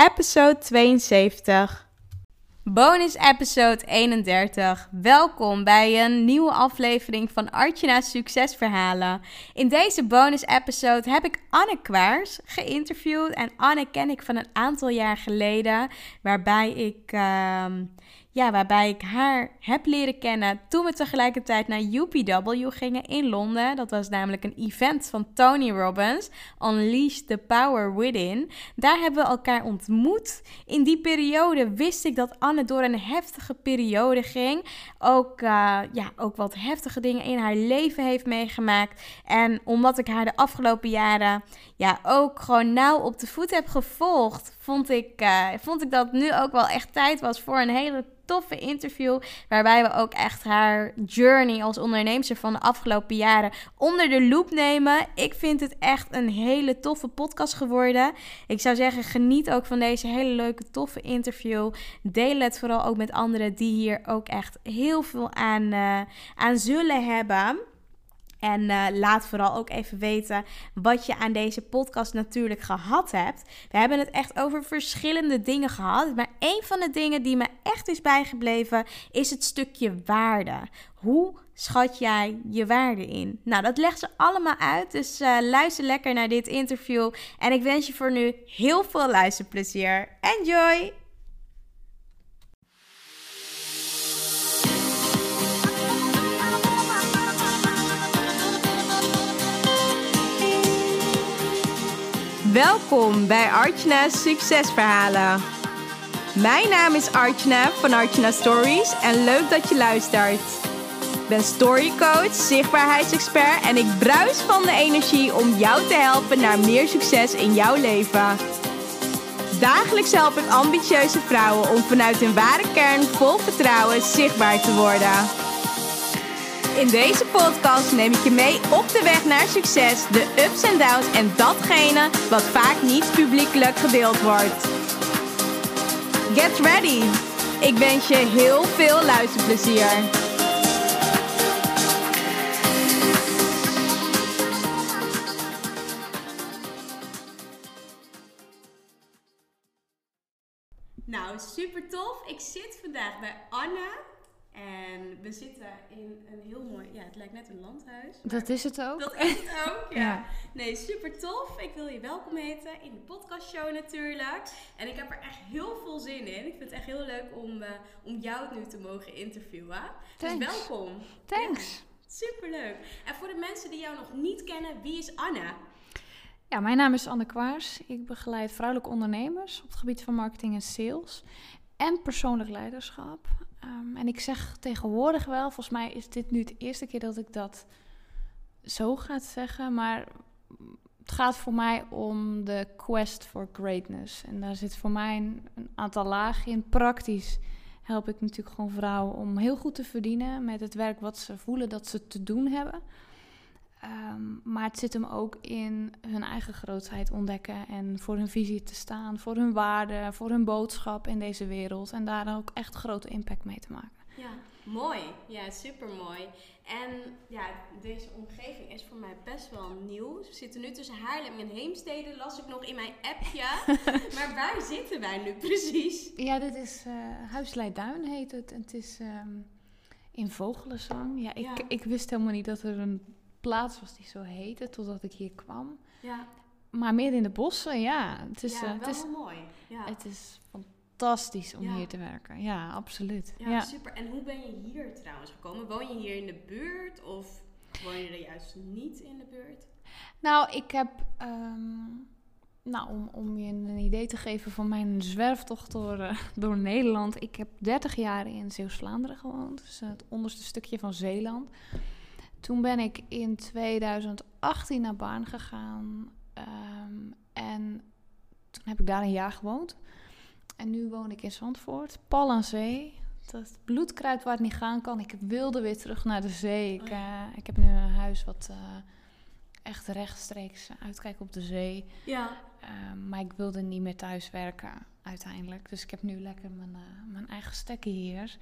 episode 72. Bonus episode 31. Welkom bij een nieuwe aflevering van Artjana's Succesverhalen. In deze bonus episode heb ik Anne Kwaars geïnterviewd. En Anne ken ik van een aantal jaar geleden, waarbij ik... ehm, ja, waarbij ik haar heb leren kennen toen we tegelijkertijd naar UPW gingen in Londen. Dat was namelijk een event van Tony Robbins, Unleash the Power Within. Daar hebben we elkaar ontmoet. In die periode wist ik dat Anne door een heftige periode ging. Ook, eh, ja, ook wat heftige dingen in haar leven heeft meegemaakt. En omdat ik haar de afgelopen jaren ja, ook gewoon nauw op de voet heb gevolgd, vond ik, eh, vond ik dat nu ook wel echt tijd was voor een hele toffe interview. Waarbij we ook echt haar journey als onderneemster van de afgelopen jaren onder de loep nemen. Ik vind het echt een hele toffe podcast geworden. Ik zou zeggen, geniet ook van deze hele leuke, toffe interview. Deel het vooral ook met anderen die hier ook echt heel veel aan, eh, aan zullen hebben. En eh, laat vooral ook even weten wat je aan deze podcast natuurlijk gehad hebt. We hebben het echt over verschillende dingen gehad. Maar een van de dingen die me echt is bijgebleven is het stukje waarde. Hoe schat jij je waarde in? Nou, dat legt ze allemaal uit. Dus eh, luister lekker naar dit interview. En ik wens je voor nu heel veel luisterplezier. Enjoy! Welkom bij Artjana's Succesverhalen. Mijn naam is Artjana van Artjana Stories en leuk dat je luistert. Ik ben storycoach, zichtbaarheidsexpert en ik bruis van de energie om jou te helpen naar meer succes in jouw leven. Dagelijks help ik ambitieuze vrouwen om vanuit hun ware kern vol vertrouwen zichtbaar te worden. In deze podcast neem ik je mee op de weg naar succes, de ups en downs en datgene wat vaak niet publiekelijk gedeeld wordt. Get ready! Ik wens je heel veel luisterplezier. Nou, super tof. Ik zit vandaag bij Anne. En we zitten in een heel mooi, ja, het lijkt net een landhuis. Dat is het ook. Dat is het ook, ja. Ja. Nee, super tof. Ik wil je welkom heten in de podcastshow natuurlijk. En ik heb er echt heel veel zin in. Ik vind het echt heel leuk om, eh, om jou nu te mogen interviewen. Dus Thanks. welkom. Thanks. Super leuk. En voor de mensen die jou nog niet kennen, wie is Anne? Ja, mijn naam is Anne Kwaars. Ik begeleid vrouwelijke ondernemers op het gebied van marketing en sales en persoonlijk leiderschap. Ehm, en ik zeg tegenwoordig wel, volgens mij is dit nu de eerste keer dat ik dat zo ga zeggen, maar het gaat voor mij om de quest for greatness. En daar zit voor mij een, een aantal lagen in. Praktisch help ik natuurlijk gewoon vrouwen om heel goed te verdienen met het werk wat ze voelen dat ze te doen hebben. Ehm, maar het zit hem ook in hun eigen grootheid ontdekken en voor hun visie te staan, voor hun waarde, voor hun boodschap in deze wereld en daar ook echt grote impact mee te maken. Ja, mooi. Ja, super mooi. En ja, deze omgeving is voor mij best wel nieuw. We zitten nu tussen Haarlem en Heemstede, las ik nog in mijn appje. maar waar zitten wij nu precies? Ja, dit is eh Huis Leidduin heet het. En het is ehm, in Vogelenzang. Ja ik, Ja. ik wist helemaal niet dat er een plaats was die zo heette totdat ik hier kwam. Ja, Maar meer in de bossen, ja. Het is, ja eh, het wel is, mooi. Ja. het is fantastisch om Ja. hier te werken. Ja, absoluut. Ja, ja. super. En hoe ben je hier trouwens gekomen? Woon je hier in de buurt of woon je er juist niet in de buurt? Nou, ik heb. ehm, nou, om, om je een idee te geven van mijn zwerftocht door, eh, door Nederland. Ik heb 30 jaar in Zeeuws-Vlaanderen gewoond. Dus het onderste stukje van Zeeland. Toen ben ik in 2018 naar Baarn gegaan. ehm, en toen heb ik daar een jaar gewoond. En nu woon ik in Zandvoort, pal aan zee. Dat bloedkruid waar het niet gaan kan. Ik wilde weer terug naar de zee. Ik, Oh eh, ik heb nu een huis wat eh, echt rechtstreeks uitkijkt op de zee. Ja. Ehm, maar ik wilde niet meer thuis werken uiteindelijk. Dus ik heb nu lekker mijn, eh, mijn eigen stekken hier.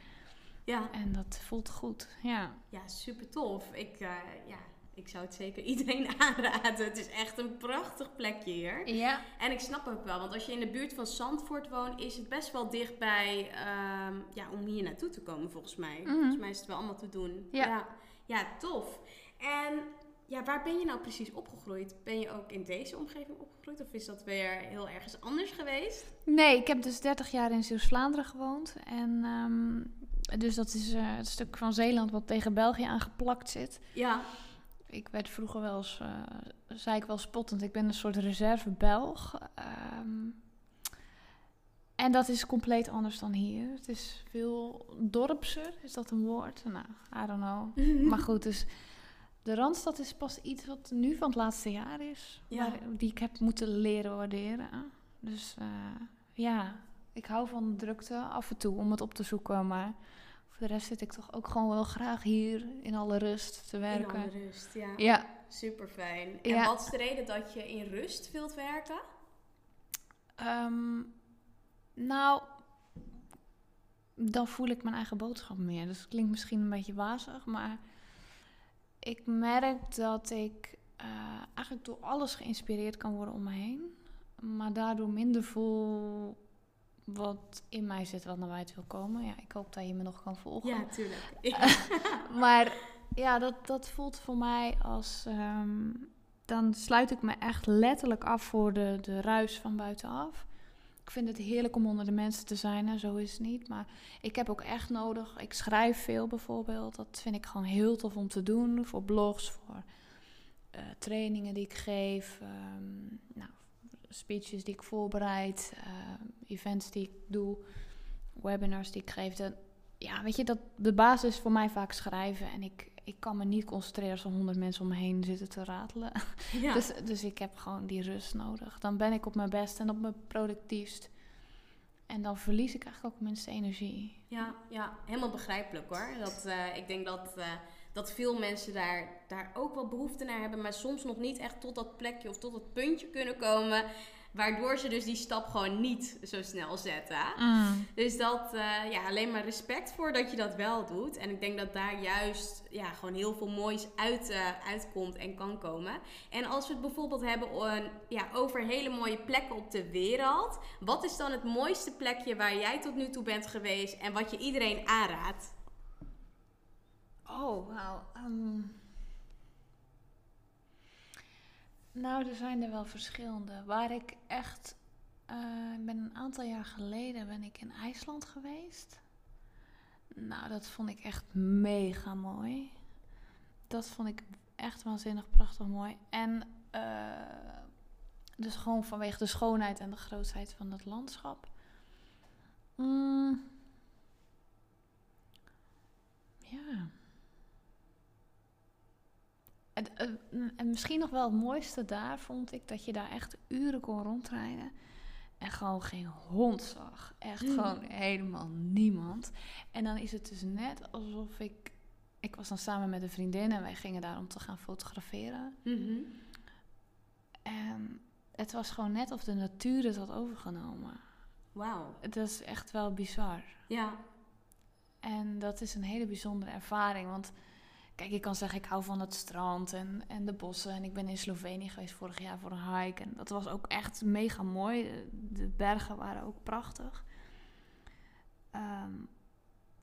Ja. En dat voelt goed. Ja. Ja, super tof. Ik, eh, ja, ik zou het zeker iedereen aanraden. Het is echt een prachtig plekje hier. Ja. En ik snap ook wel, want als je in de buurt van Zandvoort woont, is het best wel dichtbij ehm, ja, om hier naartoe te komen, volgens mij. Mhm. Volgens mij is het wel allemaal te doen. Ja. ja. Ja, tof. En ja, waar ben je nou precies opgegroeid? Ben je ook in deze omgeving opgegroeid? Of is dat weer heel ergens anders geweest? Nee, ik heb dus 30 jaar in Zeeuws-Vlaanderen gewoond. En ehm, dus dat is eh, het stuk van Zeeland wat tegen België aangeplakt zit. Ja. Ik werd vroeger wel eens, eh, zei ik wel spottend, ik ben een soort reserve Belg. Ehm, en dat is compleet anders dan hier. Het is veel dorpser, is dat een woord? Nou, I don't know. Maar goed, dus de Randstad is pas iets wat nu van het laatste jaar is. Ja. Waar, die ik heb moeten leren waarderen. Dus eh, ja, ik hou van drukte af en toe om het op te zoeken. Maar voor de rest zit ik toch ook gewoon wel graag hier in alle rust te In werken. alle rust, ja. Ja, Super fijn. En Ja. wat is de reden dat je in rust wilt werken? ehm, nou, dan voel ik mijn eigen boodschap meer. Dus het klinkt misschien een beetje wazig, maar ik merk dat ik eh, eigenlijk door alles geïnspireerd kan worden om me heen. Maar daardoor minder voel wat in mij zit, wat naar buiten wil komen. Ja, ik hoop dat je me nog kan volgen. Ja, tuurlijk. Maar ja, dat, dat voelt voor mij als. ehm, dan sluit ik me echt letterlijk af voor de, de ruis van buitenaf. Ik vind het heerlijk om onder de mensen te zijn, en zo is het niet. Maar ik heb ook echt nodig. Ik schrijf veel bijvoorbeeld. Dat vind ik gewoon heel tof om te doen. Voor blogs, voor eh, trainingen die ik geef. ehm, nou, speeches die ik voorbereid. eh, events die ik doe. Webinars die ik geef. Dat, ja, weet je, dat, de basis is voor mij vaak schrijven. En ik, ik kan me niet concentreren als er honderd mensen om me heen zitten te ratelen. ja. Dus, dus ik heb gewoon die rust nodig. Dan ben ik op mijn best en op mijn productiefst. En dan verlies ik eigenlijk ook minste energie. Ja, ja, helemaal begrijpelijk hoor. Dat, eh, ik denk dat, eh, dat veel mensen daar, daar ook wel behoefte naar hebben, maar soms nog niet echt tot dat plekje of tot dat puntje kunnen komen. Waardoor ze dus die stap gewoon niet zo snel zetten. Dus dat, eh, ja, alleen maar respect voor dat je dat wel doet. En ik denk dat daar juist ja, gewoon heel veel moois uit, eh, uitkomt en kan komen. En als we het bijvoorbeeld hebben eh, ja, over hele mooie plekken op de wereld. Wat is dan het mooiste plekje waar jij tot nu toe bent geweest en wat je iedereen aanraadt? Oh, wauw. ehm. Nou, er zijn er wel verschillende. Waar ik echt... eh, ik ben een aantal jaar geleden ben ik in IJsland geweest. Nou, dat vond ik echt mega mooi. Dat vond ik echt waanzinnig prachtig mooi. En eh, dus gewoon vanwege de schoonheid en de grootheid van het landschap. Mm. Ja. En, eh, en misschien nog wel het mooiste daar vond ik dat je daar echt uren kon rondrijden. En gewoon geen hond zag. Echt Mm. gewoon helemaal niemand. En dan is het dus net alsof ik. Ik was dan samen met een vriendin en wij gingen daar om te gaan fotograferen. En het was gewoon net of de natuur het had overgenomen. Wauw. Het is echt wel bizar. Ja. En dat is een hele bijzondere ervaring. Want kijk, ik kan zeggen, ik hou van het strand en, en de bossen. En ik ben in Slovenië geweest vorig jaar voor een hike. En dat was ook echt mega mooi. De, bergen waren ook prachtig. Ehm,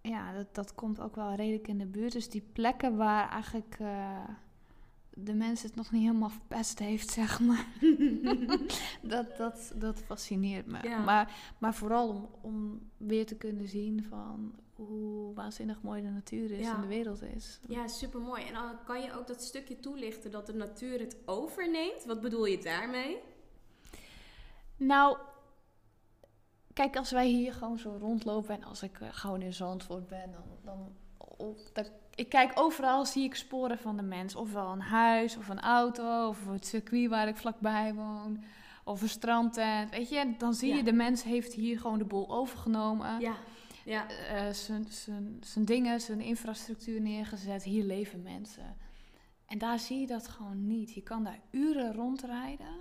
ja, dat, dat komt ook wel redelijk in de buurt. Dus die plekken waar eigenlijk eh, de mens het nog niet helemaal verpest heeft, zeg maar. dat, dat, dat fascineert me. Ja. Maar, maar vooral om, om weer te kunnen zien van hoe waanzinnig mooi de natuur is Ja. en de wereld is. Ja, super mooi. En dan kan je ook dat stukje toelichten dat de natuur het overneemt. Wat bedoel je daarmee? Nou, kijk, als wij hier gewoon zo rondlopen en als ik eh, gewoon in Zandvoort ben, dan, dan, op, ik kijk overal zie ik sporen van de mens. Ofwel een huis, of een auto, of het circuit waar ik vlakbij woon, of een strandtent. Weet je, dan zie Ja. je de mens heeft hier gewoon de boel overgenomen. Ja. Ja. eh, zijn- zijn dingen, zijn infrastructuur neergezet. Hier leven mensen. En daar zie je dat gewoon niet. Je kan daar uren rondrijden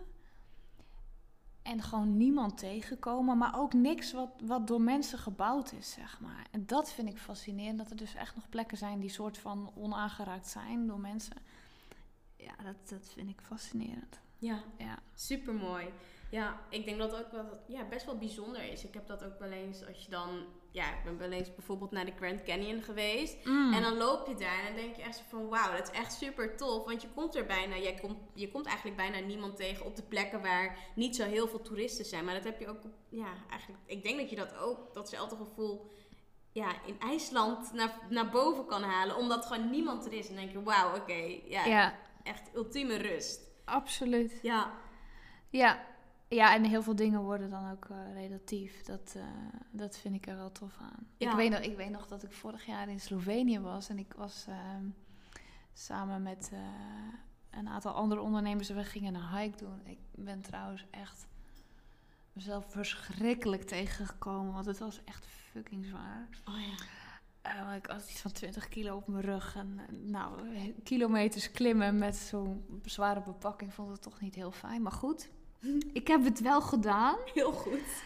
en gewoon niemand tegenkomen, maar ook niks wat, wat door mensen gebouwd is, zeg maar. En dat vind ik fascinerend, dat er dus echt nog plekken zijn die soort van onaangeraakt zijn door mensen. ja, dat, dat vind ik fascinerend. Ja, Ja. super mooi. Ja, ik denk dat ook wel, ja, best wel bijzonder is. Ik heb dat ook wel eens als je dan, ja, ik ben wel eens bijvoorbeeld naar de Grand Canyon geweest. Mm. En dan loop je daar en dan denk je echt zo van wauw, dat is echt super tof. Want je komt er bijna, jij komt, je komt eigenlijk bijna niemand tegen op de plekken waar niet zo heel veel toeristen zijn. Maar dat heb je ook, ja, eigenlijk, ik denk dat je dat ook, datzelfde gevoel, ja, in IJsland naar, naar boven kan halen. Omdat gewoon niemand er is. En dan denk je wauw, oké, ja, ja, echt ultieme rust. absoluut. Ja, Ja. Ja, en heel veel dingen worden dan ook eh, relatief. Dat, eh, dat vind ik er wel tof aan. Ja. Ik, weet nog, ik weet nog dat ik vorig jaar in Slovenië was. En ik was ehm, samen met eh, een aantal andere ondernemers. We gingen een hike doen. Ik ben trouwens echt mezelf verschrikkelijk tegengekomen. Want het was echt fucking zwaar. oh ja. Ik had iets van 20 kilo op mijn rug. En nou, kilometers klimmen met zo'n zware bepakking vond ik toch niet heel fijn. Maar goed, ik heb het wel gedaan. Heel goed.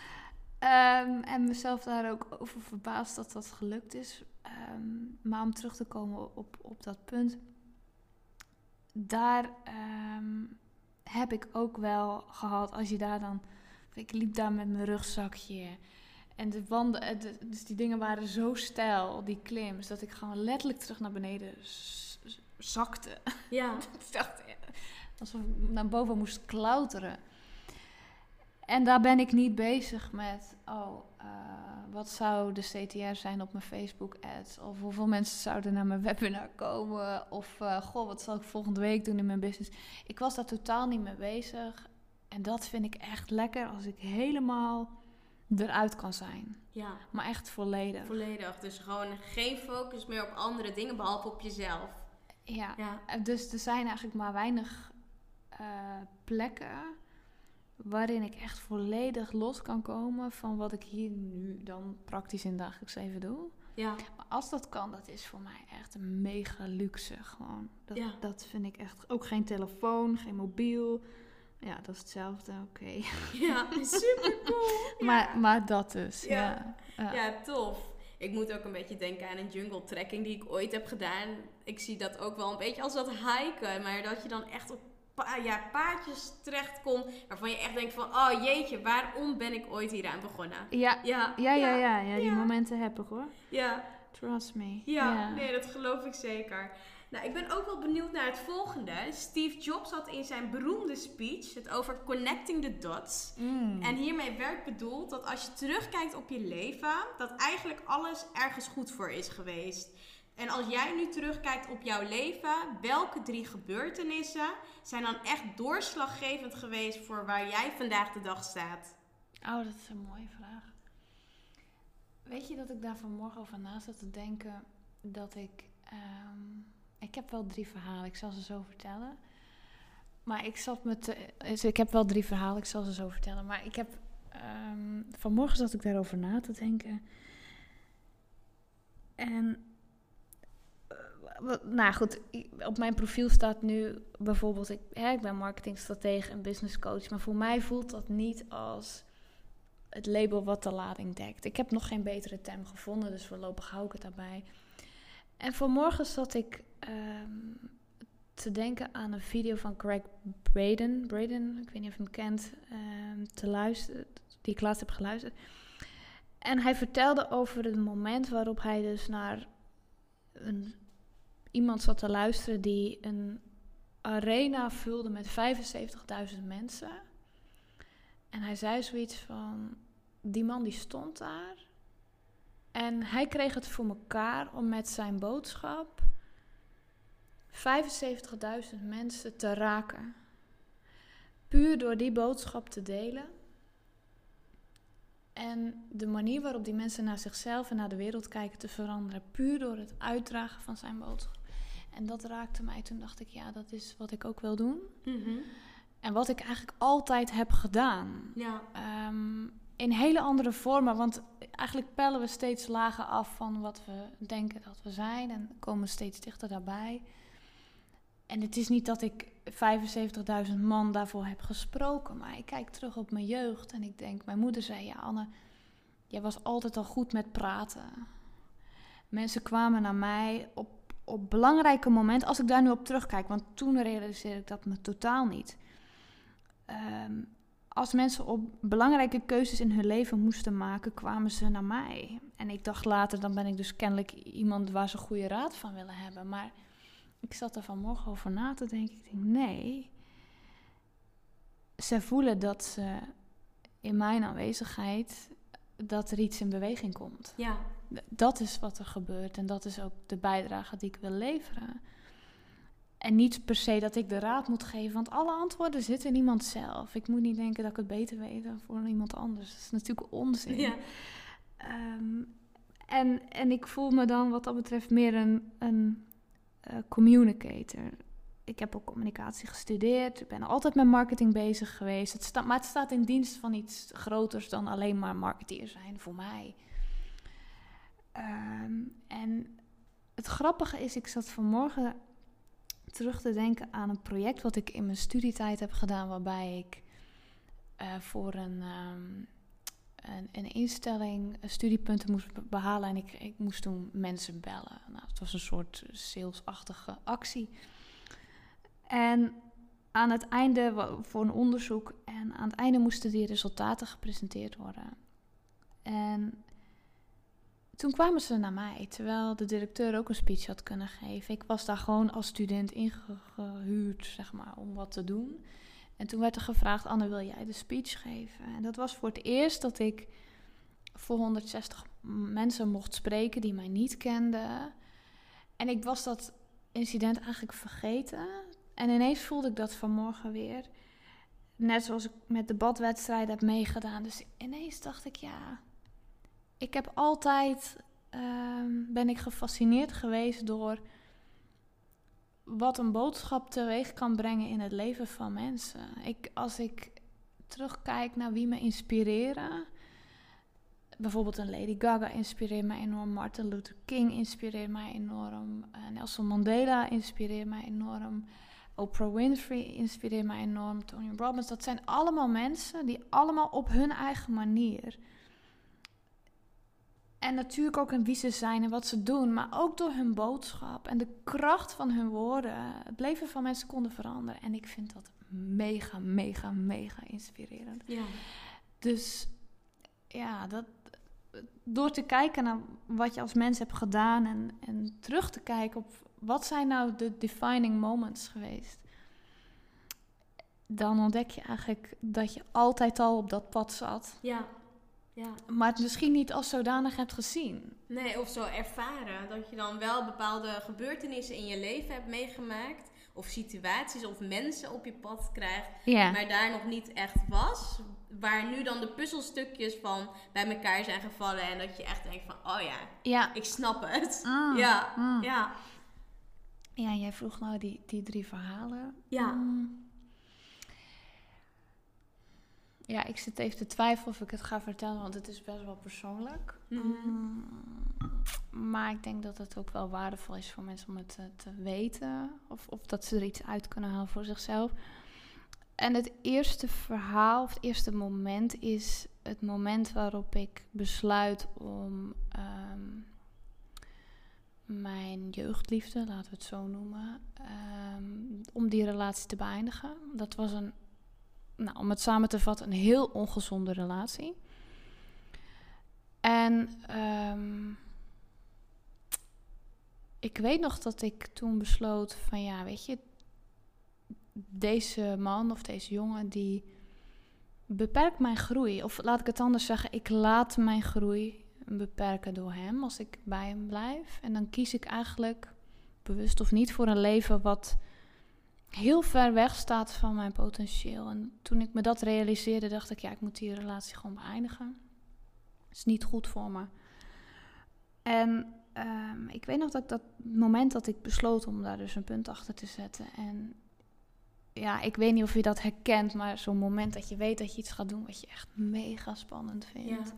Ehm, en mezelf daar ook over verbaasd dat dat gelukt is. Ehm, maar om terug te komen op, op dat punt. Daar ehm, heb ik ook wel gehad, als je daar dan... Ik liep daar met mijn rugzakje. En de wanden, eh, de- dus die dingen waren zo steil, die klims, dat ik gewoon letterlijk terug naar beneden zakte. Ja. Dacht, ja, alsof ik naar boven moest klauteren. En daar ben ik niet bezig met, oh, eh, wat zou de CTR zijn op mijn Facebook-ads? Of hoeveel mensen zouden naar mijn webinar komen? Of, eh, goh, wat zal ik volgende week doen in mijn business? Ik was daar totaal niet mee bezig. En dat vind ik echt lekker als ik helemaal eruit kan zijn. Ja, Maar echt volledig. volledig. Dus gewoon geen focus meer op andere dingen behalve op jezelf. Ja. Ja. Eh, Dus er zijn eigenlijk maar weinig plekken waarin ik echt volledig los kan komen van wat ik hier nu dan praktisch in dagelijks leven doe. Ja. Maar als dat kan, dat is voor mij echt een mega luxe gewoon. Dat, Ja. dat vind ik echt. Ook geen telefoon, geen mobiel. Ja, dat is hetzelfde, oké. Ja, super cool. Maar, maar dat dus, Ja. ja. Ja. Ja, tof. Ik moet ook een beetje denken aan een jungle trekking die ik ooit heb gedaan. Ik zie dat ook wel een beetje als dat hiken. Maar dat je dan echt op pa ja, paadjes terechtkomt waarvan je echt denkt van... Oh jeetje, waarom ben ik ooit hieraan begonnen? Ja. Ja, Ja, ja, ja, ja, die momenten heb ik hoor. Ja, Trust me. ja, nee, dat geloof ik zeker. Nou, ik ben ook wel benieuwd naar het volgende. Steve Jobs had in zijn beroemde speech het over connecting the dots. Mm. En hiermee werd bedoeld dat als je terugkijkt op je leven, dat eigenlijk alles ergens goed voor is geweest. En als jij nu terugkijkt op jouw leven, welke drie gebeurtenissen zijn dan echt doorslaggevend geweest voor waar jij vandaag de dag staat? Oh, dat is een mooie vraag. Weet je dat ik daar vanmorgen over na zat te denken dat ik. ehm, ik heb wel drie verhalen, ik zal ze zo vertellen. Maar ik zat met. dus ik heb wel drie verhalen, ik zal ze zo vertellen. Maar ik heb. ehm, vanmorgen zat ik daarover na te denken. En. Nou goed, op mijn profiel staat nu bijvoorbeeld, ik, hè, ik ben marketingstratege en business coach. Maar voor mij voelt dat niet als het label wat de lading dekt. Ik heb nog geen betere term gevonden, dus voorlopig hou ik het daarbij. En vanmorgen zat ik ehm, te denken aan een video van Greg Braden. Braden, ik weet niet of je hem kent, ehm, te luisteren, die ik laatst heb geluisterd. En hij vertelde over het moment waarop hij dus naar een, iemand zat te luisteren die een arena vulde met 75.000 mensen. En hij zei zoiets van: die man die stond daar. En hij kreeg het voor elkaar om met zijn boodschap 75.000 mensen te raken. Puur door die boodschap te delen. En de manier waarop die mensen naar zichzelf en naar de wereld kijken te veranderen. Puur door het uitdragen van zijn boodschap. En dat raakte mij. Toen dacht ik, ja, dat is wat ik ook wil doen. En wat ik eigenlijk altijd heb gedaan. Ja, Ehm, in hele andere vormen. Want eigenlijk pellen we steeds lager af van wat we denken dat we zijn. En komen steeds dichter daarbij. En het is niet dat ik 75.000 man daarvoor heb gesproken. Maar ik kijk terug op mijn jeugd. En ik denk, mijn moeder zei, ja Anne, jij was altijd al goed met praten. Mensen kwamen naar mij op op belangrijke momenten, als ik daar nu op terugkijk, want toen realiseerde ik dat me totaal niet. Ehm, als mensen op belangrijke keuzes in hun leven moesten maken, kwamen ze naar mij. En ik dacht later, dan ben ik dus kennelijk iemand waar ze goede raad van willen hebben. Maar ik zat er vanmorgen over na te denken. Ik denk, nee. Ze voelen dat ze in mijn aanwezigheid dat er iets in beweging komt. Ja. Dat is wat er gebeurt en dat is ook de bijdrage die ik wil leveren. En niet per se dat ik de raad moet geven, want alle antwoorden zitten in iemand zelf. Ik moet niet denken dat ik het beter weet dan voor iemand anders. Dat is natuurlijk onzin. Ja. Ehm, en, en ik voel me dan wat dat betreft meer een, een uh, communicator. Ik heb ook communicatie gestudeerd. Ik ben altijd met marketing bezig geweest. Het staat, maar het staat in dienst van iets groters dan alleen maar marketeer zijn voor mij. Ehm, en het grappige is, ik zat vanmorgen terug te denken aan een project wat ik in mijn studietijd heb gedaan, waarbij ik uh, voor een, um, een, een, instelling studiepunten moest behalen en ik, ik moest toen mensen bellen. Nou, het was een soort salesachtige actie. En aan het einde, voor een onderzoek, en aan het einde moesten die resultaten gepresenteerd worden. En toen kwamen ze naar mij, terwijl de directeur ook een speech had kunnen geven. Ik was daar gewoon als student ingehuurd, zeg maar, om wat te doen. En toen werd er gevraagd, Anne, wil jij de speech geven? En dat was voor het eerst dat ik voor 160 mensen mocht spreken die mij niet kenden. En ik was dat incident eigenlijk vergeten. En ineens voelde ik dat vanmorgen weer. Net zoals ik met debatwedstrijden heb meegedaan. Dus ineens dacht ik, ja, ik heb altijd um, ben ik gefascineerd geweest door wat een boodschap teweeg kan brengen in het leven van mensen. Ik, als ik terugkijk naar wie me inspireren, bijvoorbeeld een Lady Gaga inspireert mij enorm, Martin Luther King inspireert mij enorm, uh, Nelson Mandela inspireert mij enorm, Oprah Winfrey inspireert mij enorm, Tony Robbins. Dat zijn allemaal mensen die allemaal op hun eigen manier en natuurlijk ook in wie ze zijn en wat ze doen, maar ook door hun boodschap en de kracht van hun woorden het leven van mensen konden veranderen. En ik vind dat mega, mega, mega inspirerend. Ja. Dus ja, dat, door te kijken naar wat je als mens hebt gedaan en, en terug te kijken op wat zijn nou de defining moments geweest, dan ontdek je eigenlijk dat je altijd al op dat pad zat. Ja. Ja. Maar het misschien niet als zodanig hebt gezien. Nee, of zo ervaren. Dat je dan wel bepaalde gebeurtenissen in je leven hebt meegemaakt. Of situaties of mensen op je pad krijgt. Ja. Maar daar nog niet echt was. Waar nu dan de puzzelstukjes van bij elkaar zijn gevallen. En dat je echt denkt van, oh ja, Ja. ik snap het. Ah, Ja, ah. ja. Ja, jij vroeg nou die, die drie verhalen. Ja. Mm. Ja, ik zit even te twijfelen of ik het ga vertellen, want het is best wel persoonlijk. Mhm. Mm, Maar ik denk dat het ook wel waardevol is voor mensen om het te, te weten. Of, of dat ze er iets uit kunnen halen voor zichzelf. En het eerste verhaal, of het eerste moment, is het moment waarop ik besluit om ehm, mijn jeugdliefde, laten we het zo noemen, ehm, om die relatie te beëindigen. Dat was een, nou, om het samen te vatten, een heel ongezonde relatie. En ehm, ik weet nog dat ik toen besloot van ja, weet je, deze man of deze jongen die beperkt mijn groei. Of laat ik het anders zeggen, ik laat mijn groei beperken door hem als ik bij hem blijf. En dan kies ik eigenlijk, bewust of niet, voor een leven wat heel ver weg staat van mijn potentieel. En toen ik me dat realiseerde, dacht ik, ja, ik moet die relatie gewoon beëindigen. Is niet goed voor me. En ehm, ik weet nog dat ik dat moment dat ik besloot om daar dus een punt achter te zetten. En ja, ik weet niet of je dat herkent, maar zo'n moment dat je weet dat je iets gaat doen wat je echt mega spannend vindt.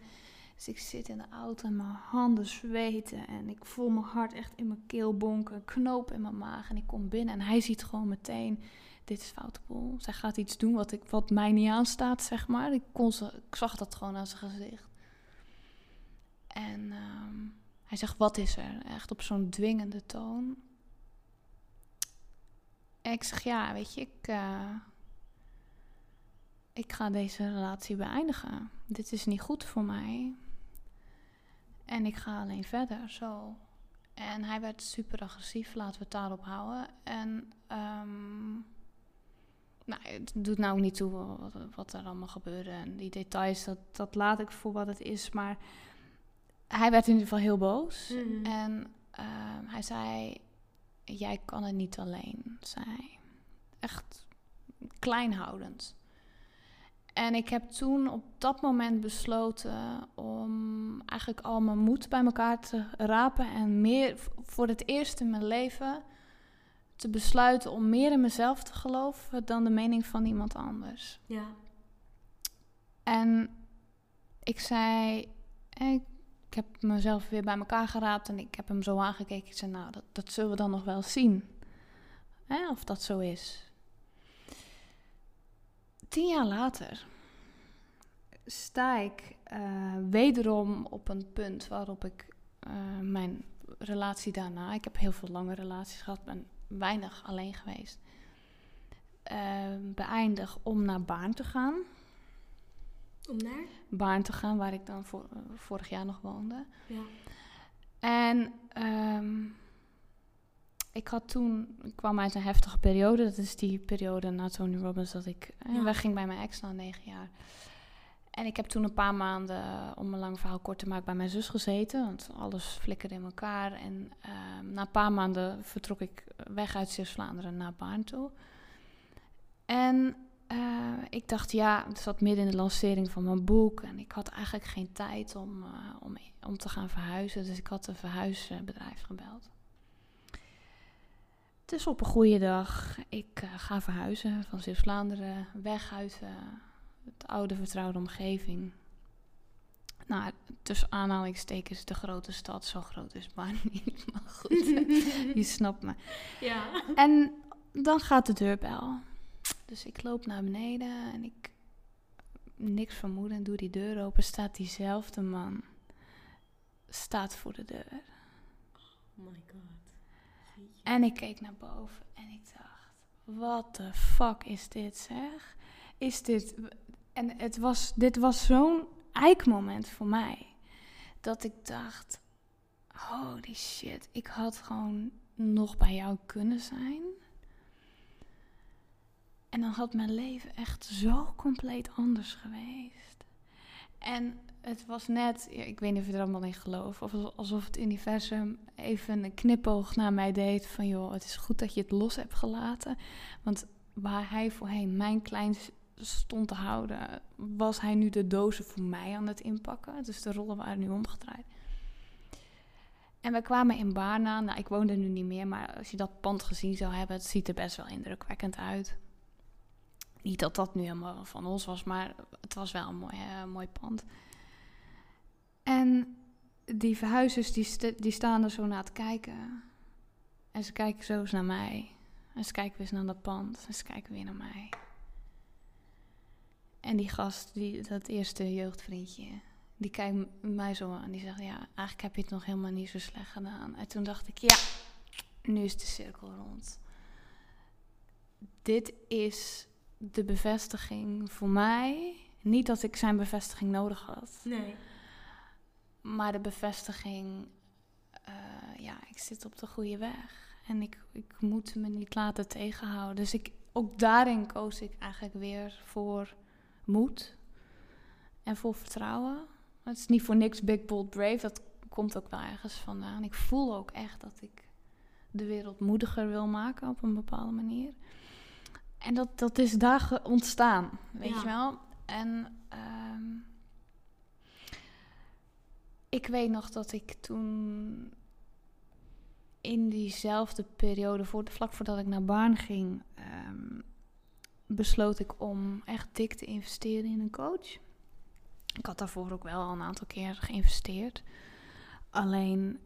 Dus ik zit in de auto en mijn handen zweten en ik voel mijn hart echt in mijn keel bonken, knoop in mijn maag en ik kom binnen en hij ziet gewoon meteen, dit is foute boel. Zij gaat iets doen wat, ik, wat mij niet aanstaat, zeg maar. Ik, kon ze, ik zag dat gewoon aan zijn gezicht. En ehm, hij zegt, wat is er? Echt op zo'n dwingende toon. En ik zeg, ja, weet je, ik, eh, ik ga deze relatie beëindigen. Dit is niet goed voor mij. En ik ga alleen verder, zo. En hij werd super agressief, laten we het daarop houden. En ehm, nou, het doet nou niet toe wat, wat, er allemaal gebeurde. En die details, dat, dat laat ik voor wat het is. Maar hij werd in ieder geval heel boos. Mhm. En ehm, hij zei, jij kan het niet alleen, zei. Echt kleinhoudend. En ik heb toen op dat moment besloten om eigenlijk al mijn moed bij elkaar te rapen en meer voor het eerst in mijn leven te besluiten om meer in mezelf te geloven dan de mening van iemand anders. Ja. En ik zei, eh, ik heb mezelf weer bij elkaar geraapt en ik heb hem zo aangekeken. Ik zei, nou, dat, dat zullen we dan nog wel zien. Hè, of dat zo is. Tien jaar later sta ik eh, wederom op een punt waarop ik eh, mijn relatie daarna... Ik heb heel veel lange relaties gehad, ben weinig alleen geweest. eh, beëindig om naar Baarn te gaan. Om naar? Baarn te gaan, waar ik dan voor, vorig jaar nog woonde. Ja. En ehm, ik had toen, ik kwam uit een heftige periode. Dat is die periode na Tony Robbins dat ik eh, Ja. wegging bij mijn ex na negen jaar. En ik heb toen een paar maanden, eh, om een lang verhaal kort te maken, bij mijn zus gezeten. Want alles flikkerde in elkaar. En ehm, na een paar maanden vertrok ik weg uit Zeeuws-Vlaanderen naar Baarn toe. En eh, ik dacht, ja, het zat midden in de lancering van mijn boek. En ik had eigenlijk geen tijd om, om, om te gaan verhuizen. Dus ik had een verhuisbedrijf gebeld. Dus op een goede dag, ik eh, ga verhuizen van Zeeuws-Vlaanderen. Weg uit eh, het oude vertrouwde omgeving. Nou, tussen aanhalingstekens de grote stad. Zo groot is maar niet, maar goed. Je snapt me. Ja. En dan gaat de deurbel. Dus ik loop naar beneden en ik, niks vermoeden, doe die deur open. Staat diezelfde man, staat voor de deur. Oh my god. En ik keek naar boven en ik dacht, wat de fuck is dit zeg? Is dit... En het was, dit was zo'n eikmoment voor mij. Dat ik dacht, holy shit, ik had gewoon nog bij jou kunnen zijn. En dan had mijn leven echt zo compleet anders geweest. En het was net, ik weet niet of je er allemaal in gelooft, of alsof het universum even een knipoog naar mij deed van joh, het is goed dat je het los hebt gelaten. Want waar hij voorheen mijn klein stond te houden, was hij nu de dozen voor mij aan het inpakken. Dus de rollen waren nu omgedraaid. En we kwamen in Baarna. Nou, ik woonde nu niet meer, maar als je dat pand gezien zou hebben, het ziet er best wel indrukwekkend uit. Niet dat dat nu helemaal van ons was, maar het was wel een mooi, eh, mooi pand. En die verhuizers die, die staan er zo naar te kijken. En ze kijken zo eens naar mij. En ze kijken weer eens naar dat pand. En ze kijken weer naar mij. En die gast, die, dat eerste jeugdvriendje, die kijkt mij zo aan. Die zegt, ja, eigenlijk heb je het nog helemaal niet zo slecht gedaan. En toen dacht ik, ja, nu is de cirkel rond. Dit is de bevestiging voor mij. Niet dat ik zijn bevestiging nodig had. Nee. Maar de bevestiging, eh, ja, ik zit op de goede weg. En ik, ik moet me niet laten tegenhouden. Dus ik, ook daarin koos ik eigenlijk weer voor moed en voor vertrouwen. Het is niet voor niks big, bold, brave. Dat komt ook wel ergens vandaan. Ik voel ook echt dat ik de wereld moediger wil maken op een bepaalde manier. En dat, dat is daar ontstaan, weet Ja. je wel. En ehm, ik weet nog dat ik toen in diezelfde periode, voor, vlak voordat ik naar Baarn ging, ehm, besloot ik om echt dik te investeren in een coach. Ik had daarvoor ook wel een aantal keer geïnvesteerd. Alleen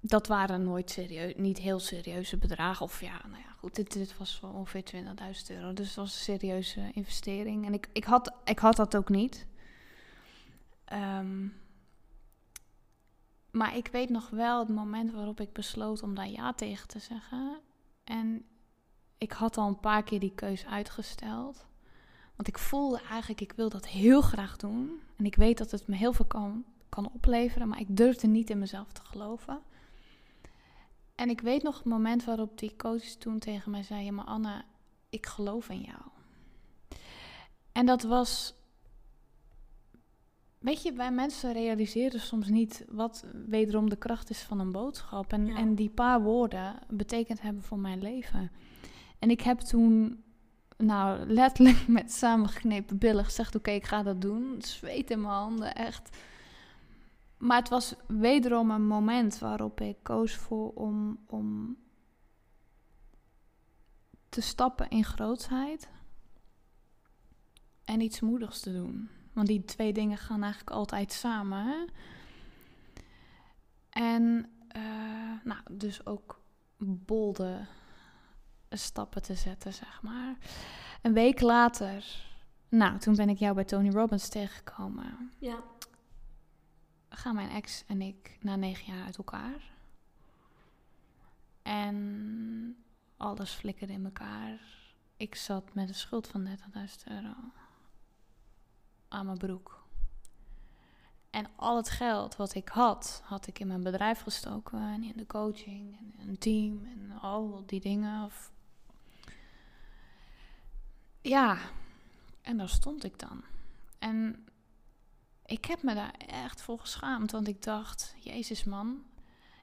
dat waren nooit serieus, niet heel serieuze bedragen. Of ja, nou ja, goed, dit, dit was ongeveer 20.000 euro. Dus het was een serieuze investering. En ik, ik, had, ik had dat ook niet. Ehm, maar ik weet nog wel het moment waarop ik besloot om daar ja tegen te zeggen. En ik had al een paar keer die keus uitgesteld. Want ik voelde eigenlijk, ik wil dat heel graag doen. En ik weet dat het me heel veel kan, kan opleveren, maar ik durfde niet in mezelf te geloven. En ik weet nog het moment waarop die coach toen tegen mij zei: maar Anna, ik geloof in jou. En dat was. Weet je, wij mensen realiseren soms niet wat wederom de kracht is van een boodschap. En, en die paar woorden betekend hebben voor mijn leven. En ik heb toen, nou, letterlijk met samengeknepen billen gezegd: Oké, ik ga dat doen. Zweet in mijn handen, echt. Maar het was wederom een moment waarop ik koos voor om, om te stappen in grootsheid en iets moedigs te doen. Want die twee dingen gaan eigenlijk altijd samen. Hè? En uh, nou, dus ook bolde stappen te zetten, zeg maar. Een week later, nou, toen ben ik jou bij Tony Robbins tegengekomen. Ja. Gaan mijn ex en ik na negen jaar uit elkaar. En alles flikkerde in elkaar. Ik zat met een schuld van 30.000 euro aan mijn broek. En al het geld wat ik had, had ik in mijn bedrijf gestoken en in de coaching en een team en al die dingen. Of... Ja, en daar stond ik dan. En ik heb me daar echt voor geschaamd, want ik dacht, Jezus man,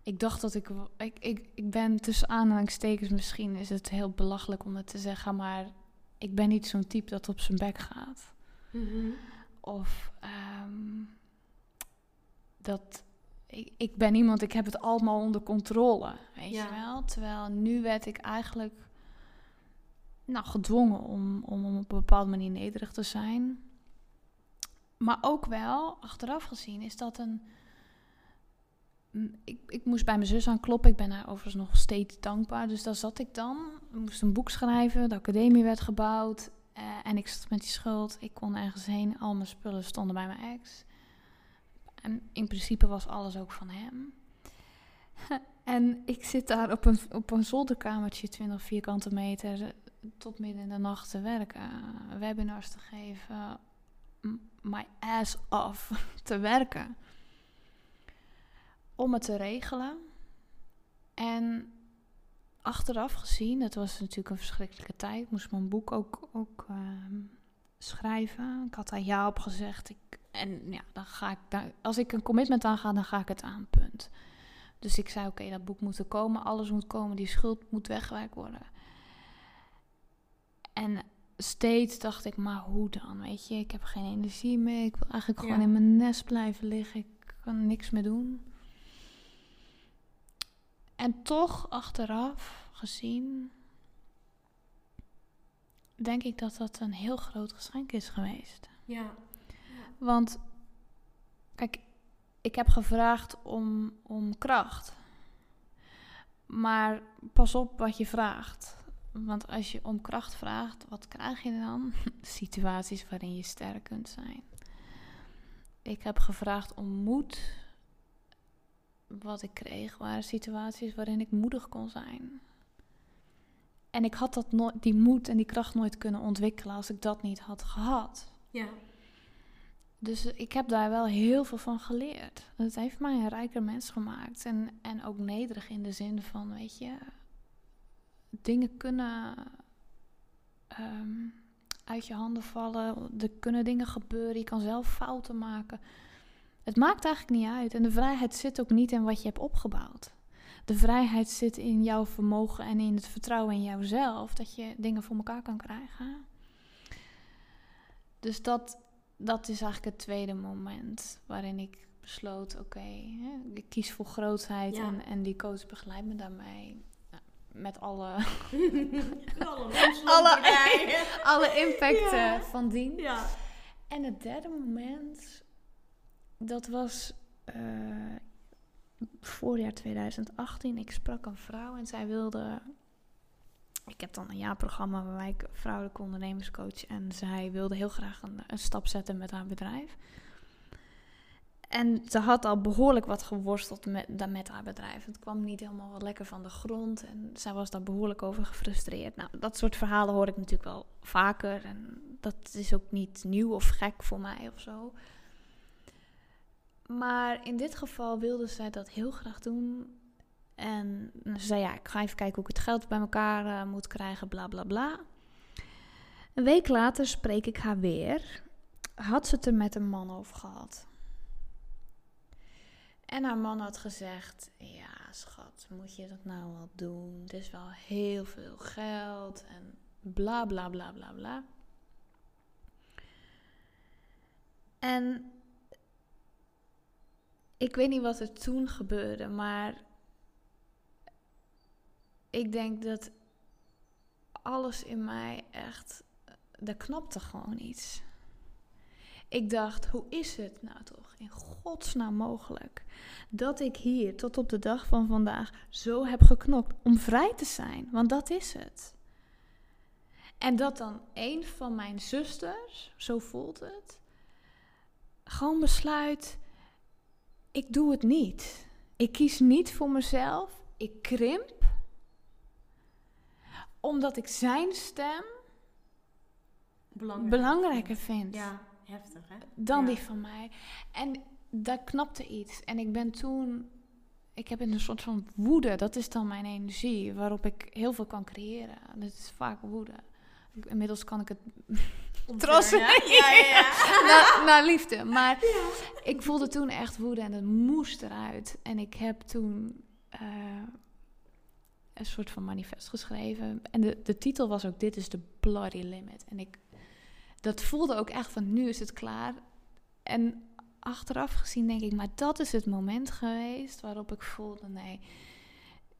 ik dacht dat ik, ik, ik, ik ben tussen aanhalingstekens, misschien is het heel belachelijk om het te zeggen, maar ik ben niet zo'n type dat op zijn bek gaat. Mhm. Of ehm, dat ik, ik ben iemand, ik heb het allemaal onder controle, weet je wel. Terwijl nu werd ik eigenlijk nou, gedwongen om, om op een bepaalde manier nederig te zijn. Maar ook wel, achteraf gezien, is dat een ik, ik moest bij mijn zus aan kloppen. Ik ben haar overigens nog steeds dankbaar. Dus daar zat ik dan. Ik moest een boek schrijven. De academie werd gebouwd. Uh, en ik zat met die schuld. Ik kon ergens heen. Al mijn spullen stonden bij mijn ex. En in principe was alles ook van hem. en ik zit daar op een, op een zolderkamertje, 20 vierkante meter, tot midden in de nacht te werken. Webinars te geven. My ass off te werken om het te regelen. En achteraf gezien, het was natuurlijk een verschrikkelijke tijd. Ik moest mijn boek ook, ook ehm, schrijven. Ik had daar ja op gezegd. Ik, en ja, dan ga ik daar, als ik een commitment aanga, dan ga ik het aan, punt. Dus ik zei, oké, dat boek moet er komen, alles moet komen, die schuld moet weggewerkt worden. En steeds dacht ik, maar hoe dan? Weet je, ik heb geen energie meer. Ik wil eigenlijk gewoon in mijn nest blijven liggen. Ik kan niks meer doen. En toch, achteraf gezien, denk ik dat dat een heel groot geschenk is geweest. Ja. Want, kijk, ik heb gevraagd om, om kracht. Maar pas op wat je vraagt. Want als je om kracht vraagt, wat krijg je dan? Situaties waarin je sterk kunt zijn. Ik heb gevraagd om moed wat ik kreeg waren situaties waarin ik moedig kon zijn. En ik had dat die moed en die kracht nooit kunnen ontwikkelen als ik dat niet had gehad. Ja. Dus ik heb daar wel heel veel van geleerd. Het heeft mij een rijker mens gemaakt. En, en ook nederig in de zin van, weet je, dingen kunnen ehm, uit je handen vallen. Er kunnen dingen gebeuren. Je kan zelf fouten maken. Het maakt eigenlijk niet uit. En de vrijheid zit ook niet in wat je hebt opgebouwd. De vrijheid zit in jouw vermogen en in het vertrouwen in jouzelf dat je dingen voor elkaar kan krijgen. Dus dat, dat is eigenlijk het tweede moment waarin ik besloot: oké, ik kies voor grootheid en, en die coach begeleidt me daarmee. Nou, met alle, alle, alle impacten van dien. Ja. En het derde moment dat was uh, voorjaar 2018. Ik sprak een vrouw en zij wilde. Ik heb dan een jaarprogramma waarbij ik vrouwelijke ondernemerscoach. En zij wilde heel graag een, stap zetten met haar bedrijf. En En ze had al behoorlijk wat geworsteld met, met haar bedrijf. Het kwam niet helemaal wat lekker van de grond. En zij was daar behoorlijk over gefrustreerd. Nou, dat soort verhalen hoor ik natuurlijk wel vaker. En dat is ook niet nieuw of gek voor mij of zo. Maar in dit geval wilde zij dat heel graag doen. En ze zei, ja, ik ga even kijken hoe ik het geld bij elkaar uh, moet krijgen, bla bla bla. Een week later spreek ik haar weer. Had ze het er met een man over gehad. En haar man had gezegd: Ja, schat, moet je dat nou wel doen? Het is wel heel veel geld en bla bla bla bla bla. En ik weet niet wat er toen gebeurde, maar ik denk dat alles in mij echt, er knapte gewoon iets. Ik dacht, hoe is het nou toch in godsnaam mogelijk dat ik hier tot op de dag van vandaag zo heb geknokt om vrij te zijn? Want dat is het. En dat dan een van mijn zusters, zo voelt het, gewoon besluit: ik doe het niet. Ik kies niet voor mezelf. Ik krimp. Omdat ik zijn stem belangrijker vind. Ja heftig, hè? Dan die van mij. En daar knapte iets. En ik ben toen... Ik heb in een soort van woede, dat is dan mijn energie, waarop ik heel veel kan creëren. Dat is vaak woede. Inmiddels kan ik het trossen. Ja, ja, ja. naar, naar, liefde. Maar ik voelde toen echt woede en het moest eruit. En ik heb toen uh, een soort van manifest geschreven. En de, de titel was ook Dit is de bloody limit. En ik dat voelde ook echt van nu is het klaar. En achteraf gezien denk ik, maar dat is het moment geweest waarop ik voelde, nee,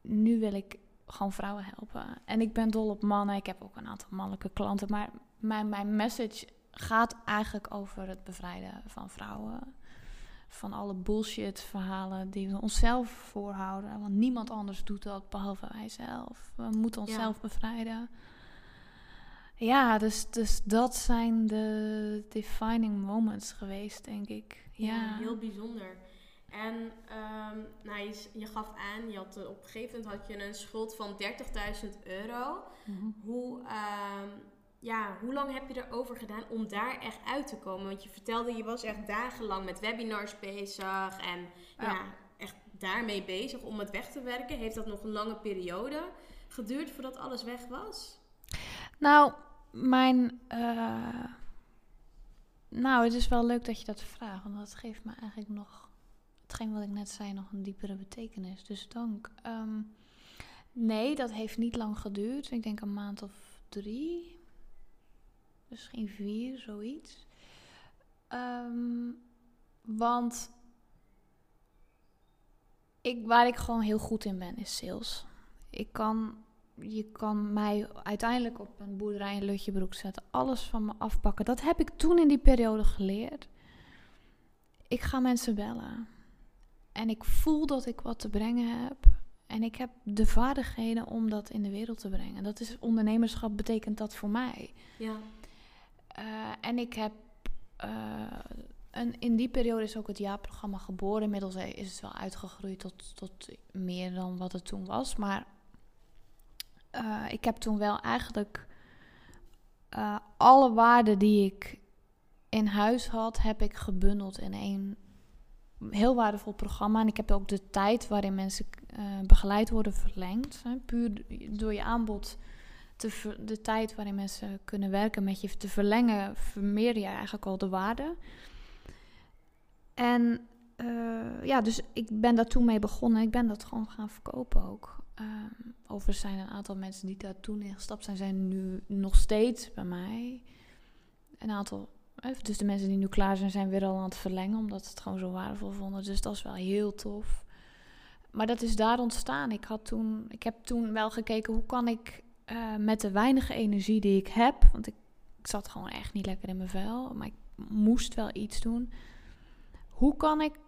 nu wil ik gewoon vrouwen helpen. En ik ben dol op mannen, ik heb ook een aantal mannelijke klanten, maar mijn, mijn message gaat eigenlijk over het bevrijden van vrouwen. Van alle bullshit verhalen die we onszelf voorhouden. Want niemand anders doet dat behalve wij zelf. We moeten onszelf bevrijden. Ja, dus, dus dat zijn de defining moments geweest, denk ik. Ja, heel bijzonder. En um, nou, je, je, gaf aan, je had, op een gegeven moment had je een schuld van 30.000 euro. Mhm. Hoe, um, ja, hoe lang heb je erover gedaan om daar echt uit te komen? Want je vertelde, je was echt dagenlang met webinars bezig en ja. ja echt daarmee bezig om het weg te werken. Heeft dat nog een lange periode geduurd voordat alles weg was? Nou, mijn. Uh, nou, het is wel leuk dat je dat vraagt, want dat geeft me eigenlijk nog. Hetgeen wat ik net zei, nog een diepere betekenis. Dus dank. Um, nee, dat heeft niet lang geduurd. Ik denk een maand of drie. Misschien vier, zoiets. Um, want ik, waar ik gewoon heel goed in ben, is sales. Ik kan je kan mij uiteindelijk op een boerderij in Lutjebroek zetten. Alles van me afpakken. Dat heb ik toen in die periode geleerd. Ik ga mensen bellen. En ik voel dat ik wat te brengen heb. En ik heb de vaardigheden om dat in de wereld te brengen. Dat is ondernemerschap, betekent dat voor mij. Ja. Uh, en ik heb. Uh, een, in die periode is ook het jaarprogramma geboren. Inmiddels is het wel uitgegroeid tot, tot meer dan wat het toen was. Maar uh, ik heb toen wel eigenlijk alle waarden die ik in huis had, heb ik gebundeld in één heel waardevol programma. En ik heb ook de tijd waarin mensen uh, begeleid worden verlengd. Hè, puur door je aanbod, te de tijd waarin mensen kunnen werken met je te verlengen, vermeer je eigenlijk al de waarde. En ja, dus ik ben daar toen mee begonnen. Ik ben dat gewoon gaan verkopen ook. Um, overigens zijn een aantal mensen die daar toen in gestapt zijn, zijn nu nog steeds bij mij. Een aantal, dus de mensen die nu klaar zijn, zijn weer al aan het verlengen, omdat ze het gewoon zo waardevol vonden. Dus dat is wel heel tof. Maar dat is daar ontstaan. Ik, had toen, ik heb toen wel gekeken hoe kan ik uh, met de weinige energie die ik heb, want ik, ik zat gewoon echt niet lekker in mijn vel, maar ik moest wel iets doen. Hoe kan ik